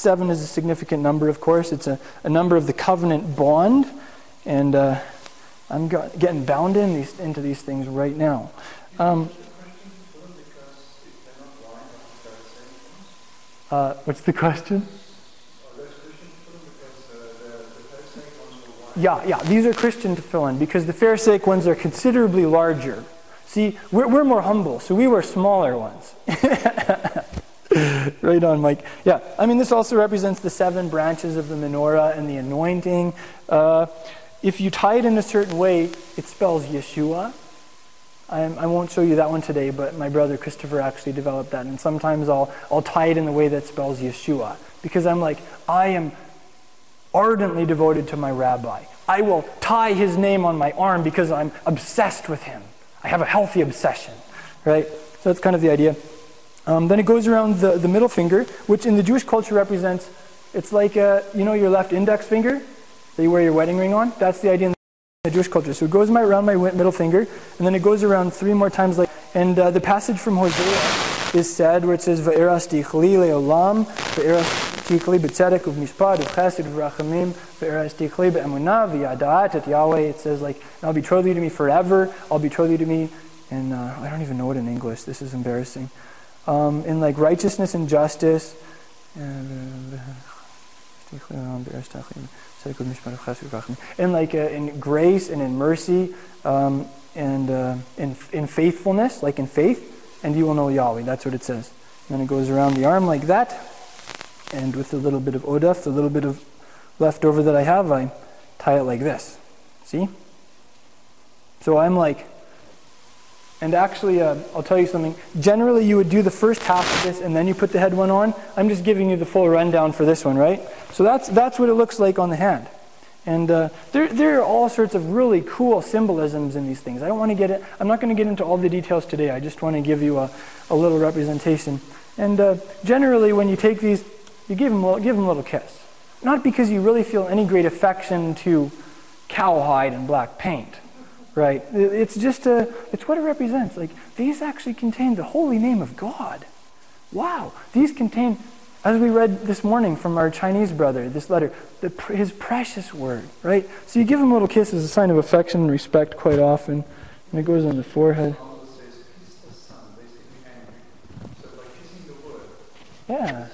Seven is a significant number, of course. It's a, a number of the covenant bond. And uh, I'm got, getting bound in these, into these things right now. Um, uh, what's the question? Yeah, yeah, these are Christian tefillin because the Pharisaic ones are considerably larger. See, we're, we're more humble, so we wear smaller ones. right on, Mike. Yeah, I mean, this also represents the seven branches of the menorah and the anointing. Uh, if you tie it in a certain way, it spells Yeshua. I, I won't show you that one today, but my brother Christopher actually developed that. And sometimes I'll, I'll tie it in the way that spells Yeshua. Because I'm like, I am ardently devoted to my rabbi. I will tie his name on my arm because I'm obsessed with him. I have a healthy obsession, right? So that's kind of the idea. Um, then it goes around the, the middle finger, which in the Jewish culture represents, it's like, uh, you know, your left index finger that you wear your wedding ring on? That's the idea in the Jewish culture. So it goes my, around my middle finger, and then it goes around three more times. Like, and uh, the passage from Hosea is said where it says, Va'eras tichli le'olam, va'eras tichli b'tzedek uv'mishpat uv'chesed uv'rachamim, va'eras tichli be'emunah v'yadaat Yahweh. It says, like, I'll betroth you to me forever. I'll betroth you to me. And uh, I don't even know it in English. This is embarrassing um, in like righteousness and justice. And like uh, in grace and in mercy um, and uh, in, in faithfulness, like in faith, and you will know Yahweh. That's what it says. And then it goes around the arm like that, and with a little bit of odaf, the little bit of leftover that I have, I tie it like this. See? So I'm like and actually, uh, I'll tell you something. Generally, you would do the first half of this and then you put the head one on. I'm just giving you the full rundown for this one, right? So that's, that's what it looks like on the hand. And uh, there, there are all sorts of really cool symbolisms in these things. I don't want to get it, I'm not going to get into all the details today. I just want to give you a, a little representation. And uh, generally, when you take these, you give them, give them a little kiss. Not because you really feel any great affection to cowhide and black paint right? It's just a, it's what it represents. Like, these actually contain the holy name of God. Wow. These contain, as we read this morning from our Chinese brother, this letter, the, his precious word, right? So you give him a little kiss as a sign of affection and respect quite often, and it goes on the forehead. Yeah.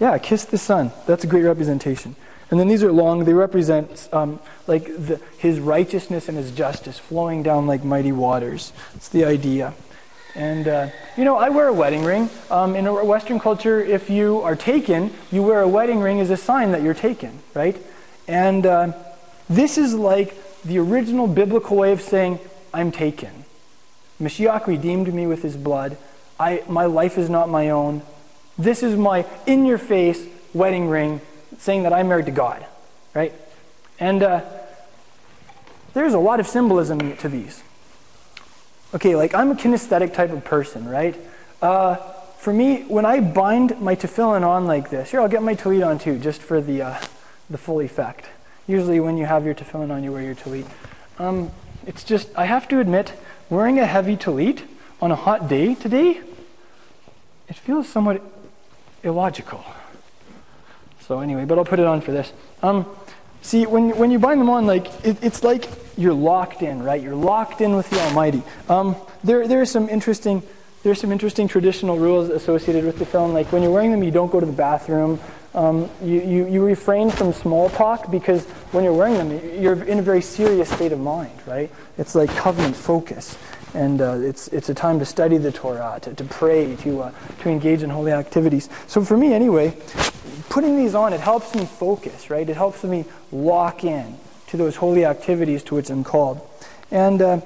Yeah, kiss the Son. That's a great representation. And then these are long, they represent um, like the, his righteousness and his justice flowing down like mighty waters. It's the idea. And, uh, you know, I wear a wedding ring. Um, in a Western culture, if you are taken, you wear a wedding ring as a sign that you're taken, right? And uh, this is like the original biblical way of saying, I'm taken. Mashiach redeemed me with his blood. I, my life is not my own. This is my in your face wedding ring saying that I'm married to God, right? And uh, there's a lot of symbolism to these. Okay, like I'm a kinesthetic type of person, right? Uh, for me, when I bind my tefillin on like this, here I'll get my tallit on too, just for the uh, the full effect. Usually, when you have your tefillin on, you wear your tallit. Um, it's just I have to admit, wearing a heavy tallit on a hot day today, it feels somewhat illogical. So anyway, but I'll put it on for this. Um, see, when, when you bind them on, like it, it's like you're locked in, right? You're locked in with the Almighty. Um, there, there are some interesting there's some interesting traditional rules associated with tefillin. Like when you're wearing them, you don't go to the bathroom. Um, you, you, you refrain from small talk because when you're wearing them, you're in a very serious state of mind, right? It's like covenant focus. And uh, it's, it's a time to study the Torah, to, to pray, to, uh, to engage in holy activities. So for me, anyway, putting these on, it helps me focus, right? It helps me lock in to those holy activities to which I'm called. And uh,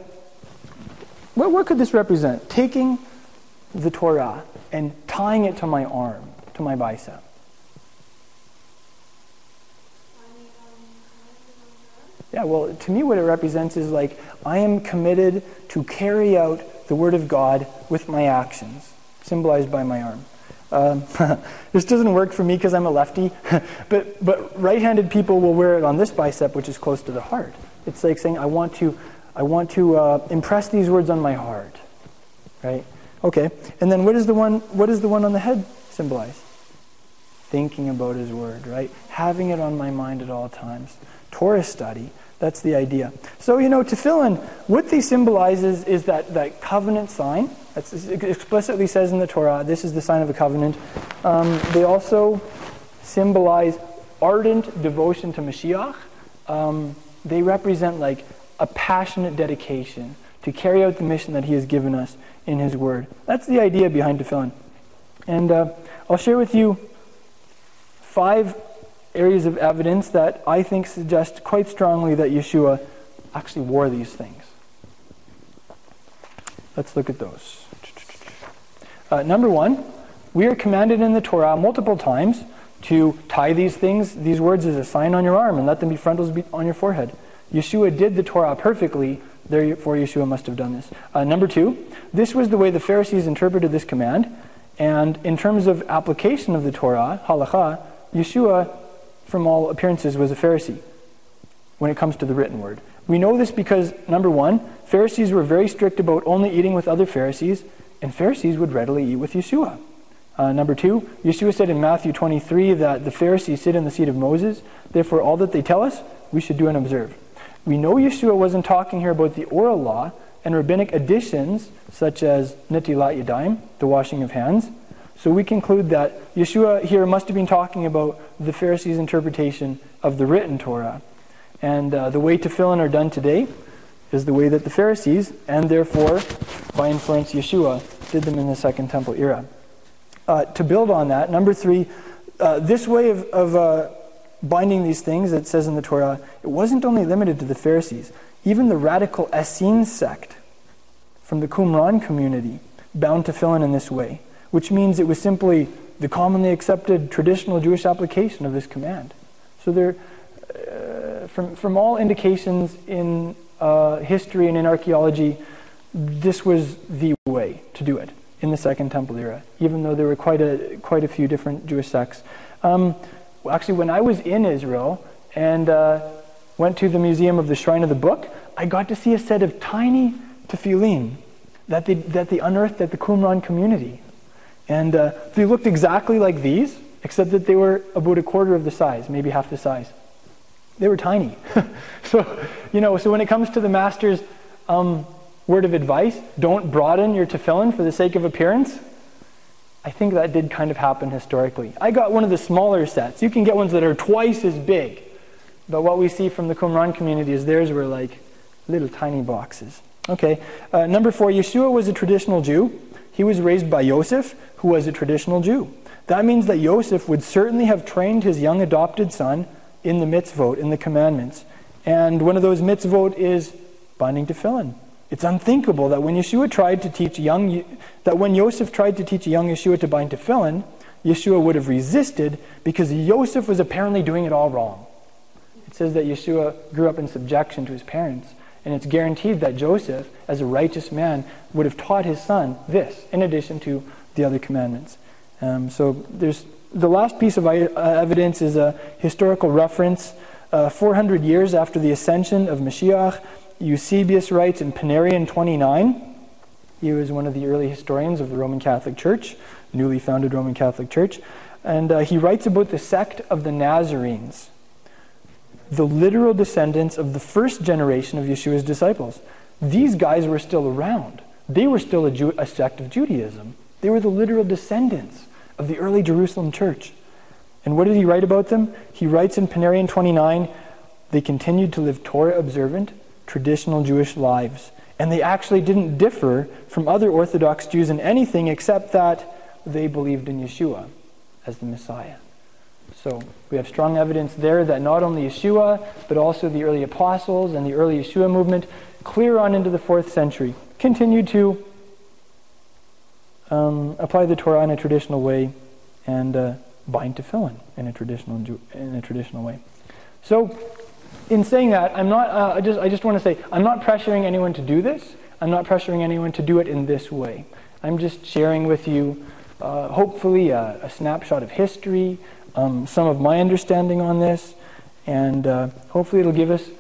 what, what could this represent? Taking the Torah and tying it to my arm, to my bicep. Yeah, well, to me, what it represents is like I am committed to carry out the Word of God with my actions, symbolized by my arm. Um, this doesn't work for me because I'm a lefty, but, but right-handed people will wear it on this bicep, which is close to the heart. It's like saying, I want to, I want to uh, impress these words on my heart, right? Okay, and then what is the one, what is the one on the head symbolize? Thinking about His Word, right? Having it on my mind at all times. Torah study, that's the idea. So, you know, tefillin, what they symbolizes is that, that covenant sign. It explicitly says in the Torah, this is the sign of a covenant. Um, they also symbolize ardent devotion to Mashiach. Um, they represent like a passionate dedication to carry out the mission that he has given us in his word. That's the idea behind tefillin. And uh, I'll share with you five areas of evidence that I think suggest quite strongly that Yeshua actually wore these things. Let's look at those. Uh, number one, we are commanded in the Torah multiple times to tie these things, these words, as a sign on your arm and let them be frontals on your forehead. Yeshua did the Torah perfectly, therefore Yeshua must have done this. Uh, number two, this was the way the Pharisees interpreted this command. And in terms of application of the Torah, halacha, Yeshua, from all appearances, was a Pharisee when it comes to the written word. We know this because, number one, Pharisees were very strict about only eating with other Pharisees, and Pharisees would readily eat with Yeshua. Uh, number two, Yeshua said in Matthew 23 that the Pharisees sit in the seat of Moses. Therefore, all that they tell us, we should do and observe. We know Yeshua wasn't talking here about the oral law and rabbinic additions, such as netilat yadayim, the washing of hands. So we conclude that Yeshua here must have been talking about the Pharisees' interpretation of the written Torah. And uh, the way tefillin are done today is the way that the Pharisees, and therefore, by inference, Yeshua, did them in the Second Temple era. Uh, to build on that, number three, uh, this way of, of uh, binding these things, it says in the Torah, it wasn't only limited to the Pharisees. Even the radical Essene sect from the Qumran community bound to tefillin in this way, which means it was simply the commonly accepted traditional Jewish application of this command. So there, uh, from, from all indications in uh, history and in archaeology, this was the way to do it in the Second Temple era, even though there were quite a, quite a few different Jewish sects. Um, actually, when I was in Israel and uh, went to the Museum of the Shrine of the Book, I got to see a set of tiny tefillin that they, that they unearthed at the Qumran community. And uh, they looked exactly like these, except that they were about a quarter of the size, maybe half the size. They were tiny. so, you know, so when it comes to the master's um, word of advice, don't broaden your tefillin for the sake of appearance, I think that did kind of happen historically. I got one of the smaller sets. You can get ones that are twice as big. But what we see from the Qumran community is theirs were like little tiny boxes. Okay, uh, number four, Yeshua was a traditional Jew. He was raised by Yosef, who was a traditional Jew. That means that Yosef would certainly have trained his young adopted son in the mitzvot, in the commandments. And one of those mitzvot is binding to tefillin. It's unthinkable that when Yeshua tried to teach young, that when Yosef tried to teach young Yeshua to bind to tefillin, Yeshua would have resisted because Yosef was apparently doing it all wrong. It says that Yeshua grew up in subjection to his parents. And it's guaranteed that Joseph, as a righteous man, would have taught his son this, in addition to the other commandments. Um, so there's the last piece of uh, evidence is a historical reference. Uh, 400 years after the ascension of Mashiach, Eusebius writes in Panarion 29. He was one of the early historians of the Roman Catholic Church, newly founded Roman Catholic Church. And uh, he writes about the sect of the Nazarenes the literal descendants of the first generation of Yeshua's disciples. These guys were still around. They were still a, Jew, a sect of Judaism. They were the literal descendants of the early Jerusalem church. And what did he write about them? He writes in Panarion 29 they continued to live Torah observant, traditional Jewish lives. And they actually didn't differ from other Orthodox Jews in anything except that they believed in Yeshua as the Messiah. So we have strong evidence there that not only Yeshua, but also the early apostles and the early Yeshua movement, clear on into the fourth century, continued to um, apply the Torah in a traditional way and uh, bind tefillin in a traditional in a traditional way. So, in saying that, I'm not. Uh, I just I just want to say I'm not pressuring anyone to do this. I'm not pressuring anyone to do it in this way. I'm just sharing with you, uh, hopefully, a, a snapshot of history, um, some of my understanding on this, and uh, hopefully it'll give us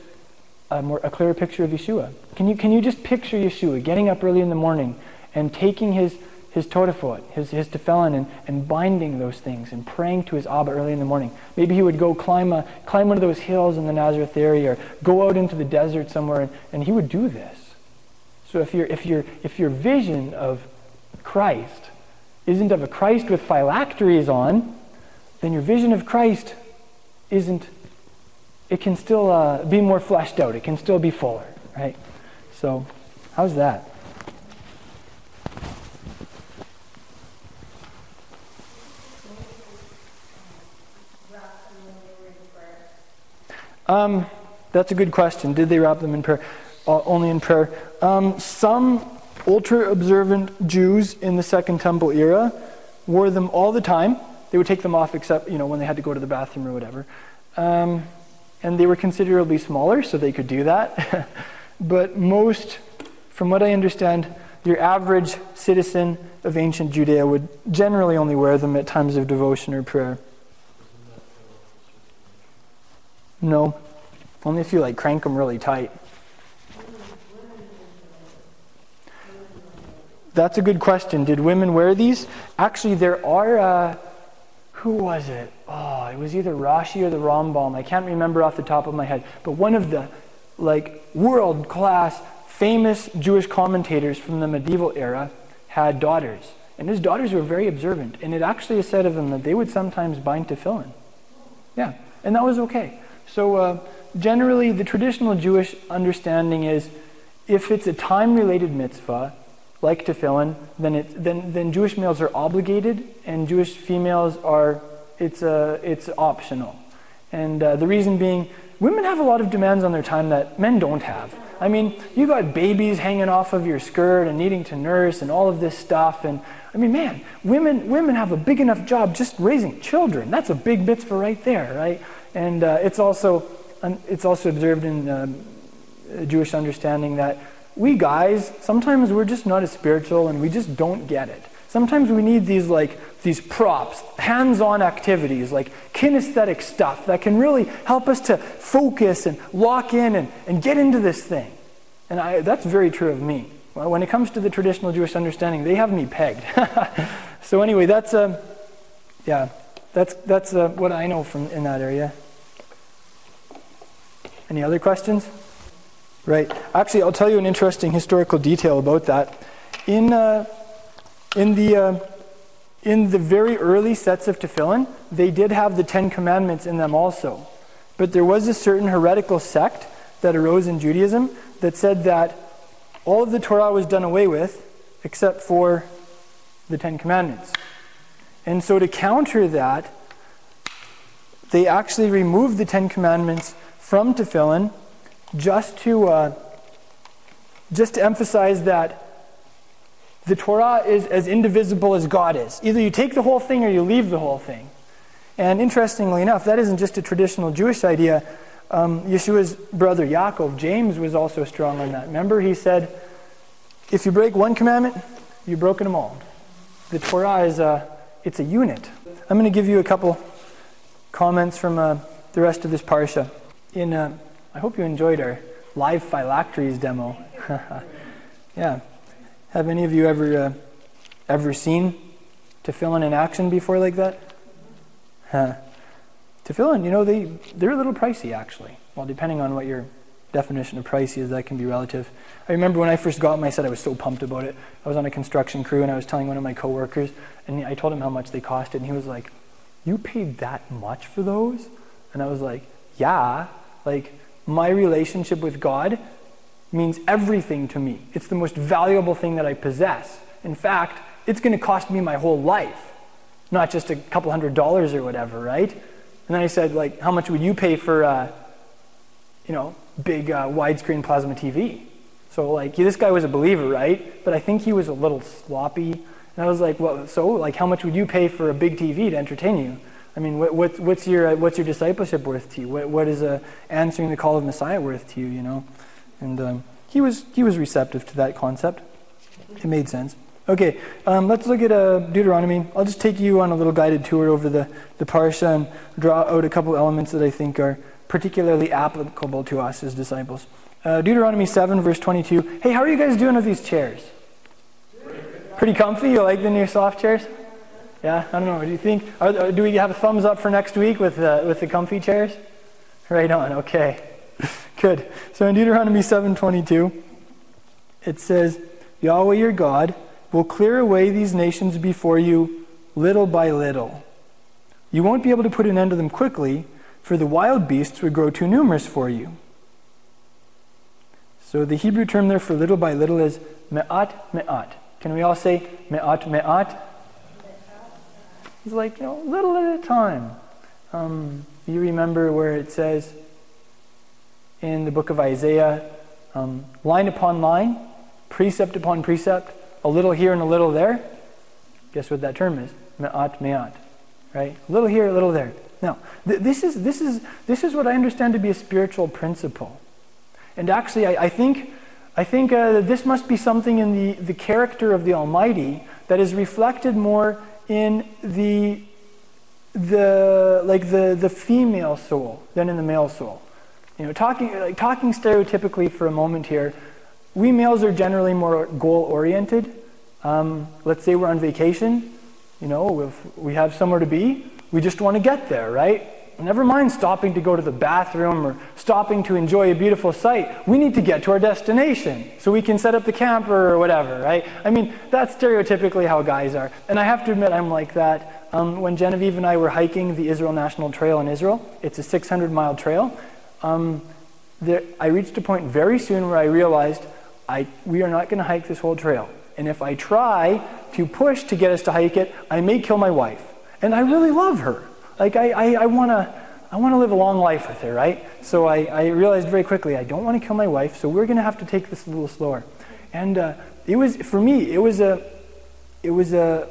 a, more, a clearer picture of Yeshua. Can you, can you just picture Yeshua getting up early in the morning and taking his, his totafot, his, his tefillin, and, and binding those things and praying to his Abba early in the morning? Maybe he would go climb, a, climb one of those hills in the Nazareth area or go out into the desert somewhere, and, and he would do this. So if, you if, you if your vision of Christ isn't of a Christ with phylacteries on, then your vision of Christ isn't, it can still uh, be more fleshed out. It can still be fuller, right? So, how's that? Um, that's a good question. Did they wrap them in prayer? Uh, only in prayer. Um, some ultra observant Jews in the Second Temple era wore them all the time They would take them off except, you know, when they had to go to the bathroom or whatever. Um, and they were considerably smaller, so they could do that. but most, from what I understand, your average citizen of ancient Judea would generally only wear them at times of devotion or prayer. No, only if you like crank them really tight. That's a good question. Did women wear these? Actually, there are. Uh, who was it? Oh, it was either Rashi or the Rambam. I can't remember off the top of my head. But one of the like world class, famous Jewish commentators from the medieval era had daughters. And his daughters were very observant. And it actually is said of them that they would sometimes bind to tefillin. Yeah, and that was okay. So uh, generally, the traditional Jewish understanding is if it's a time related mitzvah, like tefillin, then, it, then, then Jewish males are obligated and Jewish females are, it's, a, it's optional. And uh, the reason being, women have a lot of demands on their time that men don't have. I mean, you got babies hanging off of your skirt and needing to nurse and all of this stuff. And I mean, man, women, women have a big enough job just raising children. That's a big mitzvah right there, right? And uh, it's, also, it's also observed in um, Jewish understanding that we guys, sometimes we're just not as spiritual and we just don't get it. Sometimes we need these like these props, hands-on activities, like kinesthetic stuff that can really help us to focus and lock in and, and get into this thing. And I, that's very true of me. When it comes to the traditional Jewish understanding, they have me pegged. so anyway, that's uh, yeah, that's that's uh, what I know from in that area. Any other questions? Right. Actually, I'll tell you an interesting historical detail about that. In, uh, in, the, uh, in the very early sets of tefillin, they did have the Ten Commandments in them also. But there was a certain heretical sect that arose in Judaism that said that all of the Torah was done away with except for the Ten Commandments. And so to counter that, they actually removed the Ten Commandments from tefillin just to, uh, just to emphasize that the Torah is as indivisible as God is. Either you take the whole thing or you leave the whole thing. And interestingly enough, that isn't just a traditional Jewish idea. Um, Yeshua's brother Yaakov, James, was also strong on that. Remember, he said, if you break one commandment, you've broken them all. The Torah is a, it's a unit. I'm going to give you a couple comments from uh, the rest of this parsha. In uh, I hope you enjoyed our live phylacteries demo. yeah. Have any of you ever uh, ever seen tefillin in an action before like that? Huh. Tefillin, you know, they they're a little pricey actually. Well, depending on what your definition of pricey is, that can be relative. I remember when I first got I said I was so pumped about it. I was on a construction crew and I was telling one of my coworkers, and I told him how much they costed, and he was like, "You paid that much for those?" And I was like, "Yeah." Like my relationship with God means everything to me. It's the most valuable thing that I possess. In fact, it's going to cost me my whole life, not just a couple hundred dollars or whatever, right? And then I said, like, how much would you pay for, uh, you know, big uh, widescreen plasma TV? So, like, this guy was a believer, right? But I think he was a little sloppy. And I was like, well, so, like, how much would you pay for a big TV to entertain you? I mean, what, what, what's, your, what's your discipleship worth to you? What, what is uh, answering the call of Messiah worth to you, you know? And um, he, was, he was receptive to that concept. It made sense. Okay, um, let's look at uh, Deuteronomy. I'll just take you on a little guided tour over the, the Parsha and draw out a couple elements that I think are particularly applicable to us as disciples. Uh, Deuteronomy 7, verse 22. Hey, how are you guys doing with these chairs? Pretty comfy? You like the new soft chairs? Yeah, I don't know. Do you think? Are, do we have a thumbs up for next week with uh, with the comfy chairs? Right on. Okay, good. So in Deuteronomy seven twenty two, it says, "Yahweh your God will clear away these nations before you, little by little. You won't be able to put an end to them quickly, for the wild beasts would grow too numerous for you." So the Hebrew term there for little by little is me'at me'at. Can we all say me'at me'at? It's like, you know, little at a time. Um, you remember where it says in the book of Isaiah, um, line upon line, precept upon precept, a little here and a little there. Guess what that term is? Me'at me'at. right? A little here, a little there. Now, th- this, is, this, is, this is what I understand to be a spiritual principle. And actually, I, I think, I think uh, this must be something in the, the character of the Almighty that is reflected more in the, the, like the, the female soul than in the male soul. You know, talking, like, talking stereotypically for a moment here, we males are generally more goal oriented. Um, let's say we're on vacation, you know, if we have somewhere to be, we just want to get there, right? Never mind stopping to go to the bathroom or stopping to enjoy a beautiful sight. We need to get to our destination so we can set up the camper or whatever, right? I mean, that's stereotypically how guys are. And I have to admit, I'm like that. Um, when Genevieve and I were hiking the Israel National Trail in Israel, it's a 600 mile trail. Um, there, I reached a point very soon where I realized I, we are not going to hike this whole trail. And if I try to push to get us to hike it, I may kill my wife. And I really love her. Like, I, I, I want to. I want to live a long life with her, right? So I, I realized very quickly I don't want to kill my wife, so we're going to have to take this a little slower. And uh, it was, for me, it was a, it was a,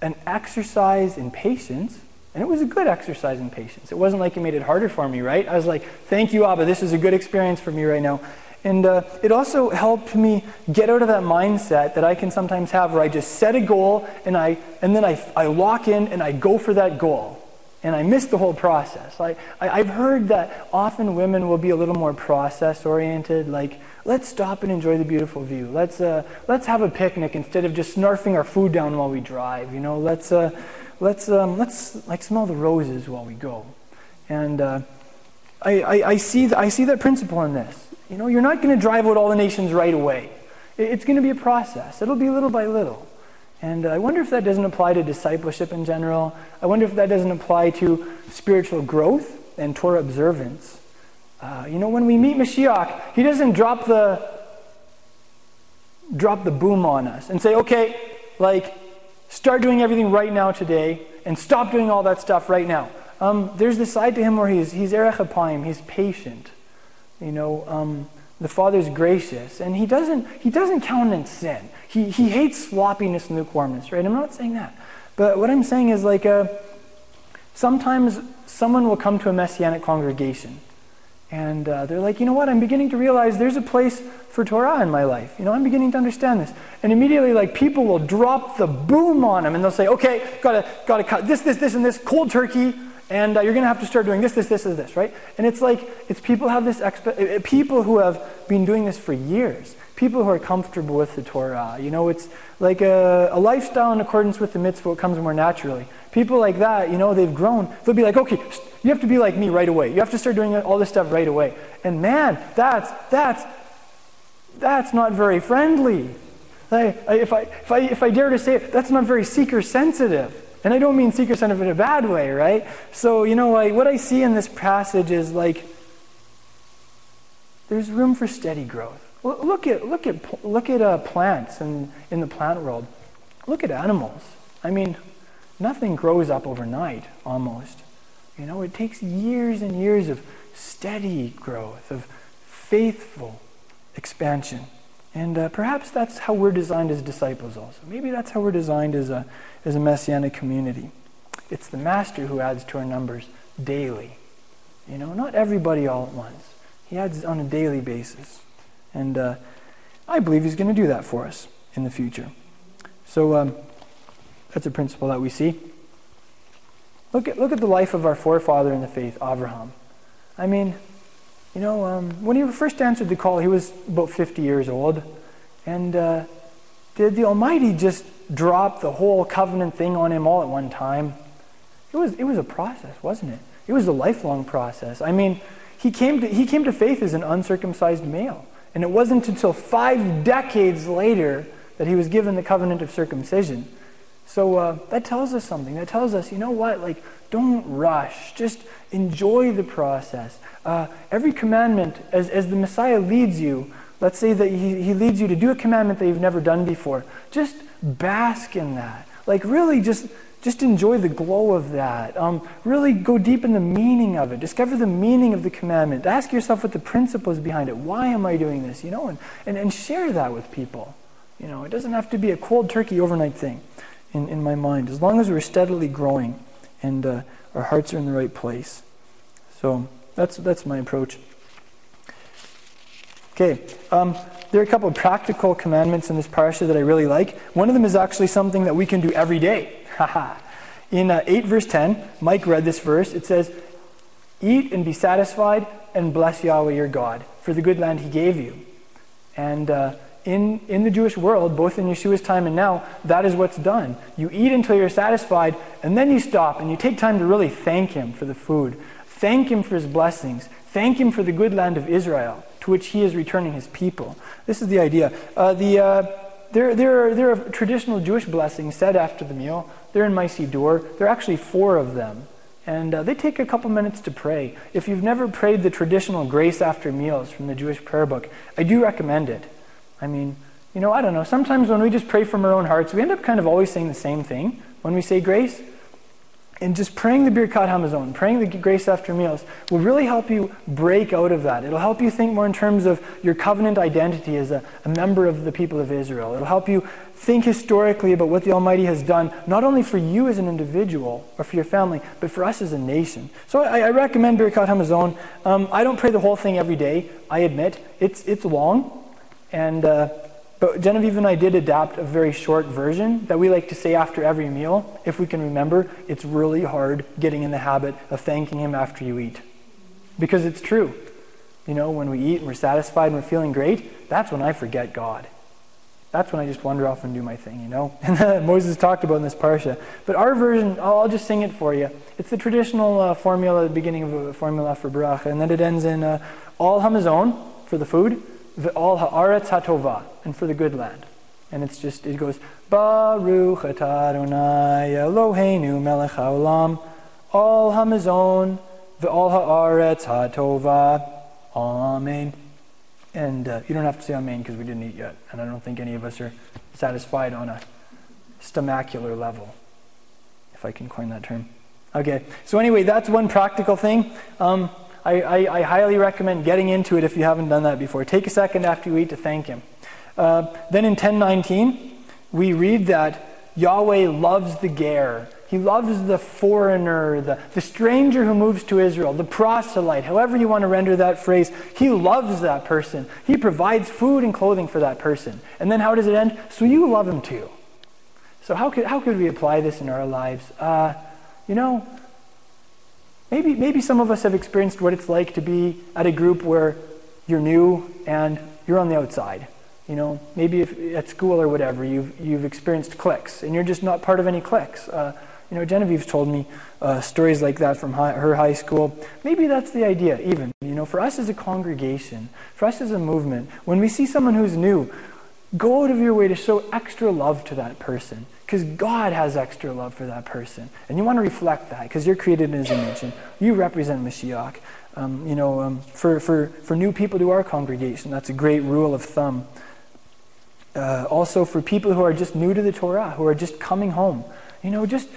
an exercise in patience, and it was a good exercise in patience. It wasn't like it made it harder for me, right? I was like, thank you, Abba, this is a good experience for me right now. And uh, it also helped me get out of that mindset that I can sometimes have where I just set a goal and, I, and then I, I lock in and I go for that goal. And I miss the whole process. I, I, I've heard that often women will be a little more process oriented, like, let's stop and enjoy the beautiful view. Let's, uh, let's have a picnic instead of just snarfing our food down while we drive. You know, let's, uh, let's, um, let's like smell the roses while we go. And uh, I, I, I, see th- I see that principle in this. You know, you're not going to drive out all the nations right away. It's going to be a process. It'll be little by little. And I wonder if that doesn't apply to discipleship in general. I wonder if that doesn't apply to spiritual growth and Torah observance. Uh, you know, when we meet Mashiach, he doesn't drop the drop the boom on us and say, okay, like, start doing everything right now today and stop doing all that stuff right now. Um, there's this side to him where he's he's erech apayim, he's patient. You know, um, the Father's gracious, and He doesn't He doesn't countenance sin. He He hates sloppiness and lukewarmness, right? I'm not saying that, but what I'm saying is like, uh, sometimes someone will come to a messianic congregation, and uh, they're like, you know what? I'm beginning to realize there's a place for Torah in my life. You know, I'm beginning to understand this, and immediately, like, people will drop the boom on them, and they'll say, okay, gotta gotta cut this, this, this, and this cold turkey and uh, you're going to have to start doing this, this, this, and this, right? And it's like it's people have this expe- uh, uh, people who have been doing this for years, people who are comfortable with the Torah. You know, it's like a, a lifestyle in accordance with the mitzvah. It comes more naturally. People like that, you know, they've grown. They'll be like, okay, you have to be like me right away. You have to start doing all this stuff right away. And man, that's that's that's not very friendly. I, if, I, if, I, if I dare to say it, that's not very seeker sensitive. And I don't mean seeker son in a bad way, right? So, you know, I, what I see in this passage is like there's room for steady growth. Look at, look at, look at uh, plants in, in the plant world. Look at animals. I mean, nothing grows up overnight, almost. You know, it takes years and years of steady growth, of faithful expansion. And uh, perhaps that's how we're designed as disciples also. Maybe that's how we're designed as a, as a messianic community. It's the master who adds to our numbers daily. You know, not everybody all at once. He adds on a daily basis. And uh, I believe he's going to do that for us in the future. So um, that's a principle that we see. Look at, look at the life of our forefather in the faith, Abraham. I mean, you know, um, when he first answered the call, he was about 50 years old. And uh, did the Almighty just drop the whole covenant thing on him all at one time? It was, it was a process, wasn't it? It was a lifelong process. I mean, he came, to, he came to faith as an uncircumcised male. And it wasn't until five decades later that he was given the covenant of circumcision. So uh, that tells us something. That tells us, you know what? Like, don't rush. Just enjoy the process. Uh, every commandment, as, as the Messiah leads you, let's say that he, he leads you to do a commandment that you've never done before, just bask in that. Like, really, just, just enjoy the glow of that. Um, really go deep in the meaning of it. Discover the meaning of the commandment. Ask yourself what the principle is behind it. Why am I doing this? You know, and, and, and share that with people. You know, it doesn't have to be a cold turkey overnight thing. In, in my mind, as long as we're steadily growing and uh, our hearts are in the right place. So that's, that's my approach. Okay, um, there are a couple of practical commandments in this parasha that I really like. One of them is actually something that we can do every day. in uh, 8 verse 10, Mike read this verse. It says, Eat and be satisfied and bless Yahweh your God for the good land he gave you. And uh, in, in the Jewish world, both in Yeshua's time and now, that is what's done. You eat until you're satisfied, and then you stop and you take time to really thank him for the food. Thank him for his blessings. Thank him for the good land of Israel, to which he is returning his people. This is the idea. Uh, the, uh, there, there, are, there are traditional Jewish blessings said after the meal. They're in my siddur. There are actually four of them. And uh, they take a couple minutes to pray. If you've never prayed the traditional grace after meals from the Jewish prayer book, I do recommend it. I mean, you know, I don't know. Sometimes when we just pray from our own hearts, we end up kind of always saying the same thing when we say grace. And just praying the Birkat Hamazon, praying the grace after meals, will really help you break out of that. It'll help you think more in terms of your covenant identity as a, a member of the people of Israel. It'll help you think historically about what the Almighty has done, not only for you as an individual or for your family, but for us as a nation. So I, I recommend Birkat Hamazon. Um, I don't pray the whole thing every day, I admit. It's, it's long, and uh, but Genevieve and I did adapt a very short version that we like to say after every meal. If we can remember, it's really hard getting in the habit of thanking Him after you eat. Because it's true. You know, when we eat and we're satisfied and we're feeling great, that's when I forget God. That's when I just wander off and do my thing, you know? And Moses talked about in this parsha. But our version, I'll just sing it for you. It's the traditional uh, formula, the beginning of a formula for bracha, and then it ends in uh, al hamazon for the food, al ha'aretz hatova, and for the good land. And it's just, it goes, Baruch atah Adonai Eloheinu melech haolam, al hamazon, al ha'aretz hatova, amen. And uh, you don't have to say amen because we didn't eat yet. And I don't think any of us are satisfied on a stomachular level, if I can coin that term. Okay, so anyway, that's one practical thing. Um, I, I, I, highly recommend getting into it if you haven't done that before. Take a second after you eat to thank Him. Uh, then in 1019, we read that Yahweh loves the ger. He loves the foreigner, the, the stranger who moves to Israel, the proselyte, however you want to render that phrase. He loves that person. He provides food and clothing for that person. And then how does it end? So you love him too. So how could, how could we apply this in our lives? Uh, you know, Maybe, maybe some of us have experienced what it's like to be at a group where you're new and you're on the outside. You know, maybe if, at school or whatever, you've, you've experienced cliques and you're just not part of any cliques. Uh, you know, Genevieve's told me uh, stories like that from high, her high school. Maybe that's the idea, even. You know, for us as a congregation, for us as a movement, when we see someone who's new, go out of your way to show extra love to that person because God has extra love for that person. And you want to reflect that because you're created in his image and you represent Mashiach. Um, you know, um, for, for, for new people to our congregation, that's a great rule of thumb. Uh, also, for people who are just new to the Torah, who are just coming home, you know, just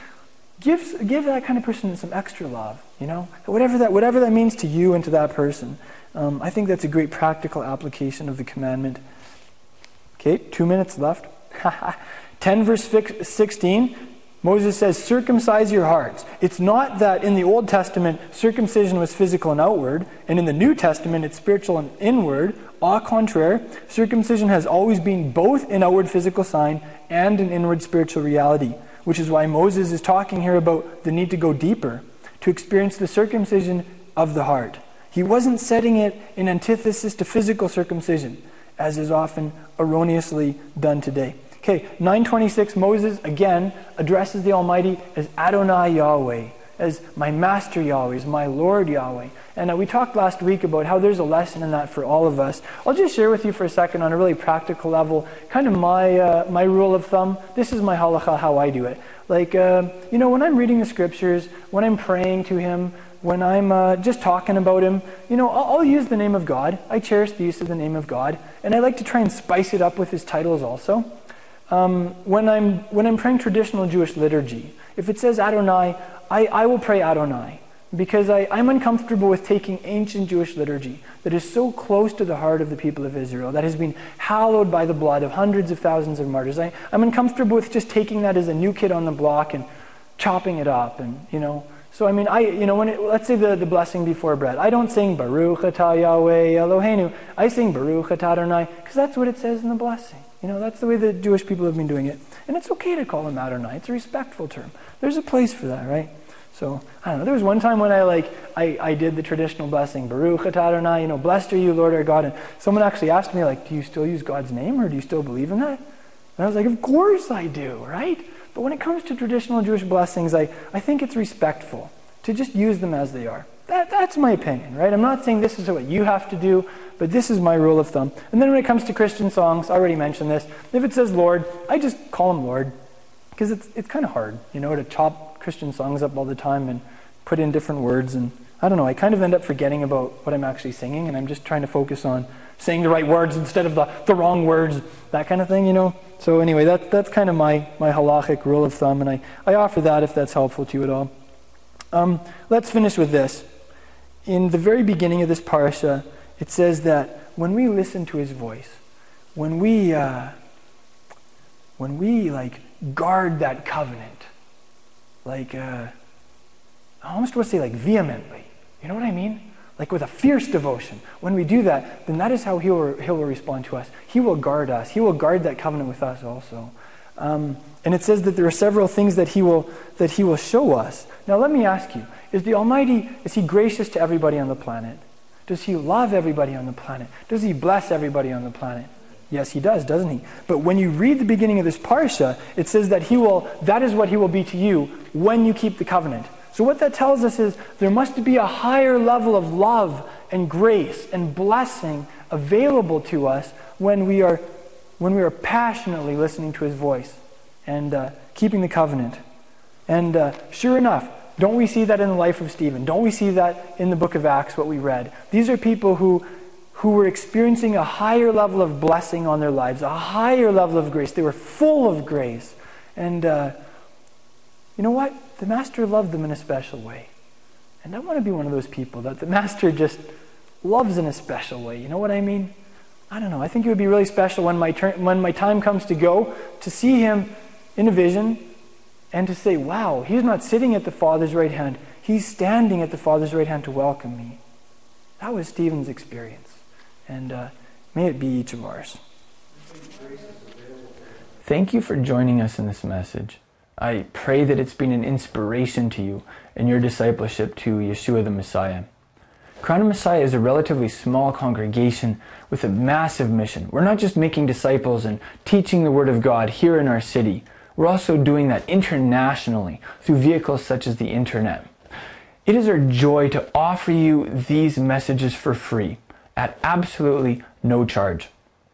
give, give that kind of person some extra love, you know, whatever that, whatever that means to you and to that person. Um, I think that's a great practical application of the commandment. Okay, two minutes left. 10 verse 16, Moses says, circumcise your hearts. It's not that in the Old Testament, circumcision was physical and outward, and in the New Testament, it's spiritual and inward. Au contraire, circumcision has always been both an outward physical sign and an inward spiritual reality, which is why Moses is talking here about the need to go deeper, to experience the circumcision of the heart. He wasn't setting it in antithesis to physical circumcision, as is often erroneously done today. Okay, 926, Moses again addresses the Almighty as Adonai Yahweh, as my master Yahweh, as my Lord Yahweh. And uh, we talked last week about how there's a lesson in that for all of us. I'll just share with you for a second on a really practical level, kind of my, uh, my rule of thumb. This is my halacha, how I do it. Like, uh, you know, when I'm reading the scriptures, when I'm praying to Him, when I'm uh, just talking about Him, you know, I'll, I'll, use the name of God. I cherish the use of the name of God. And I like to try and spice it up with His titles also. Um, when, I'm, when I'm praying traditional Jewish liturgy, if it says Adonai, I, I will pray Adonai. because I, I'm uncomfortable with taking ancient Jewish liturgy that is so close to the heart of the people of Israel, that has been hallowed by the blood of hundreds of thousands of martyrs. I, I'm uncomfortable with just taking that as a new kid on the block and chopping it up and, you know. So, I mean, I, you know, when it, let's say the, the blessing before bread. I don't sing Baruch atah Yahweh Eloheinu. I sing Baruch atah Adonai because that's what it says in the blessing. You know, that's the way the Jewish people have been doing it. And it's okay to call him Adonai. It's a respectful term. There's a place for that, right? So I don't know. There was one time when I like I, I did the traditional blessing, Baruch atah Adonai, you know, blessed are you, Lord our God. And someone actually asked me like, do you still use God's name or do you still believe in that? And I was like, of course I do, right? But when it comes to traditional Jewish blessings, I, I think it's respectful to just use them as they are. That, that's my opinion, right? I'm not saying this is what you have to do, but this is my rule of thumb. And then when it comes to Christian songs, I already mentioned this. If it says Lord, I just call him Lord because it's, it's kind of hard, you know, to chop Christian songs up all the time and put in different words. And I don't know, I kind of end up forgetting about what I'm actually singing, and I'm just trying to focus on saying the right words instead of the, the wrong words, that kind of thing, you know. So anyway, that, that's kind of my, my halachic rule of thumb, and I, I offer that if that's helpful to you at all. Um, let's finish with this. In the very beginning of this parasha, it says that when we listen to his voice, when we, uh, when we like guard that covenant. Like, uh, I almost want to say like vehemently. You know what I mean? Like with a fierce devotion. When we do that, then that is how he will, he will respond to us. He will guard us. He will guard that covenant with us also. Um, and it says that there are several things that he will that he will show us. Now let me ask you: Is the Almighty is He gracious to everybody on the planet? Does He love everybody on the planet? Does He bless everybody on the planet? Yes, he does, doesn't he? But when you read the beginning of this parsha, it says that he will that is what he will be to you when you keep the covenant. So what that tells us is there must be a higher level of love and grace and blessing available to us when we are when we are passionately listening to his voice and uh, keeping the covenant. And uh, sure enough, don't we see that in the life of Stephen? Don't we see that in the book of Acts, what we read? These are people who who were experiencing a higher level of blessing on their lives, a higher level of grace. They were full of grace. And uh, you know what? The Master loved them in a special way. And I want to be one of those people that the Master just loves in a special way. You know what I mean? I don't know. I think it would be really special when my, turn, when my time comes to go to see Him in a vision and to say, wow, He's not sitting at the Father's right hand, He's standing at the Father's right hand to welcome me. That was Stephen's experience and uh, may it be each of ours. Thank you for joining us in this message. I pray that it's been an inspiration to you in your discipleship to Yeshua the Messiah. Crown of Messiah is a relatively small congregation with a massive mission. We're not just making disciples and teaching the Word of God here in our city, we're also doing that internationally through vehicles such as the internet. It is our joy to offer you these messages for free at absolutely no charge.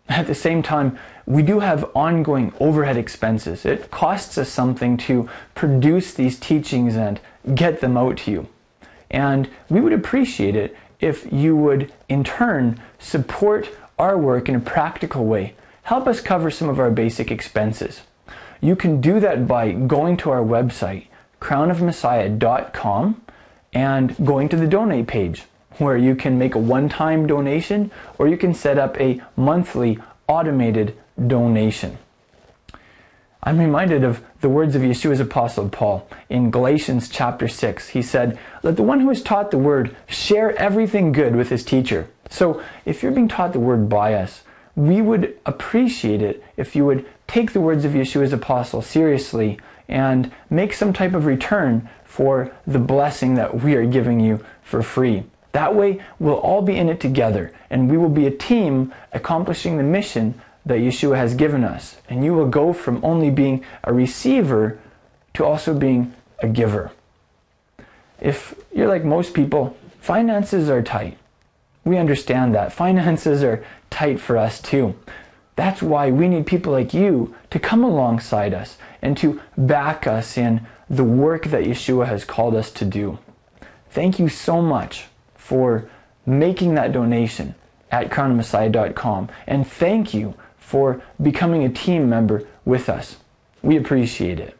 At the same time, we do have ongoing overhead expenses. It costs us something to produce these teachings and get them out to you. And we would appreciate it if you would, in turn, support our work in a practical way. Help us cover some of our basic expenses. You can do that by going to our website, crownofmessiah.com, and going to the donate page where you can make a one time donation or you can set up a monthly automated donation. I'm reminded of the words of Yeshua's apostle Paul in Galatians chapter 6. He said, Let the one who is taught the word share everything good with his teacher. So if you're being taught the word by us, we would appreciate it if you would take the words of Yeshua's apostle seriously and make some type of return for the blessing that we are giving you for free. That way, we'll all be in it together, and we will be a team accomplishing the mission that Yeshua has given us. And you will go from only being a receiver to also being a giver. If you're like most people, finances are tight. We understand that. Finances are tight for us too. That's why we need people like you to come alongside us and to back us in the work that Yeshua has called us to do. Thank you so much for making that donation at crownofmessiah.com. And thank you for becoming a team member with us. We appreciate it.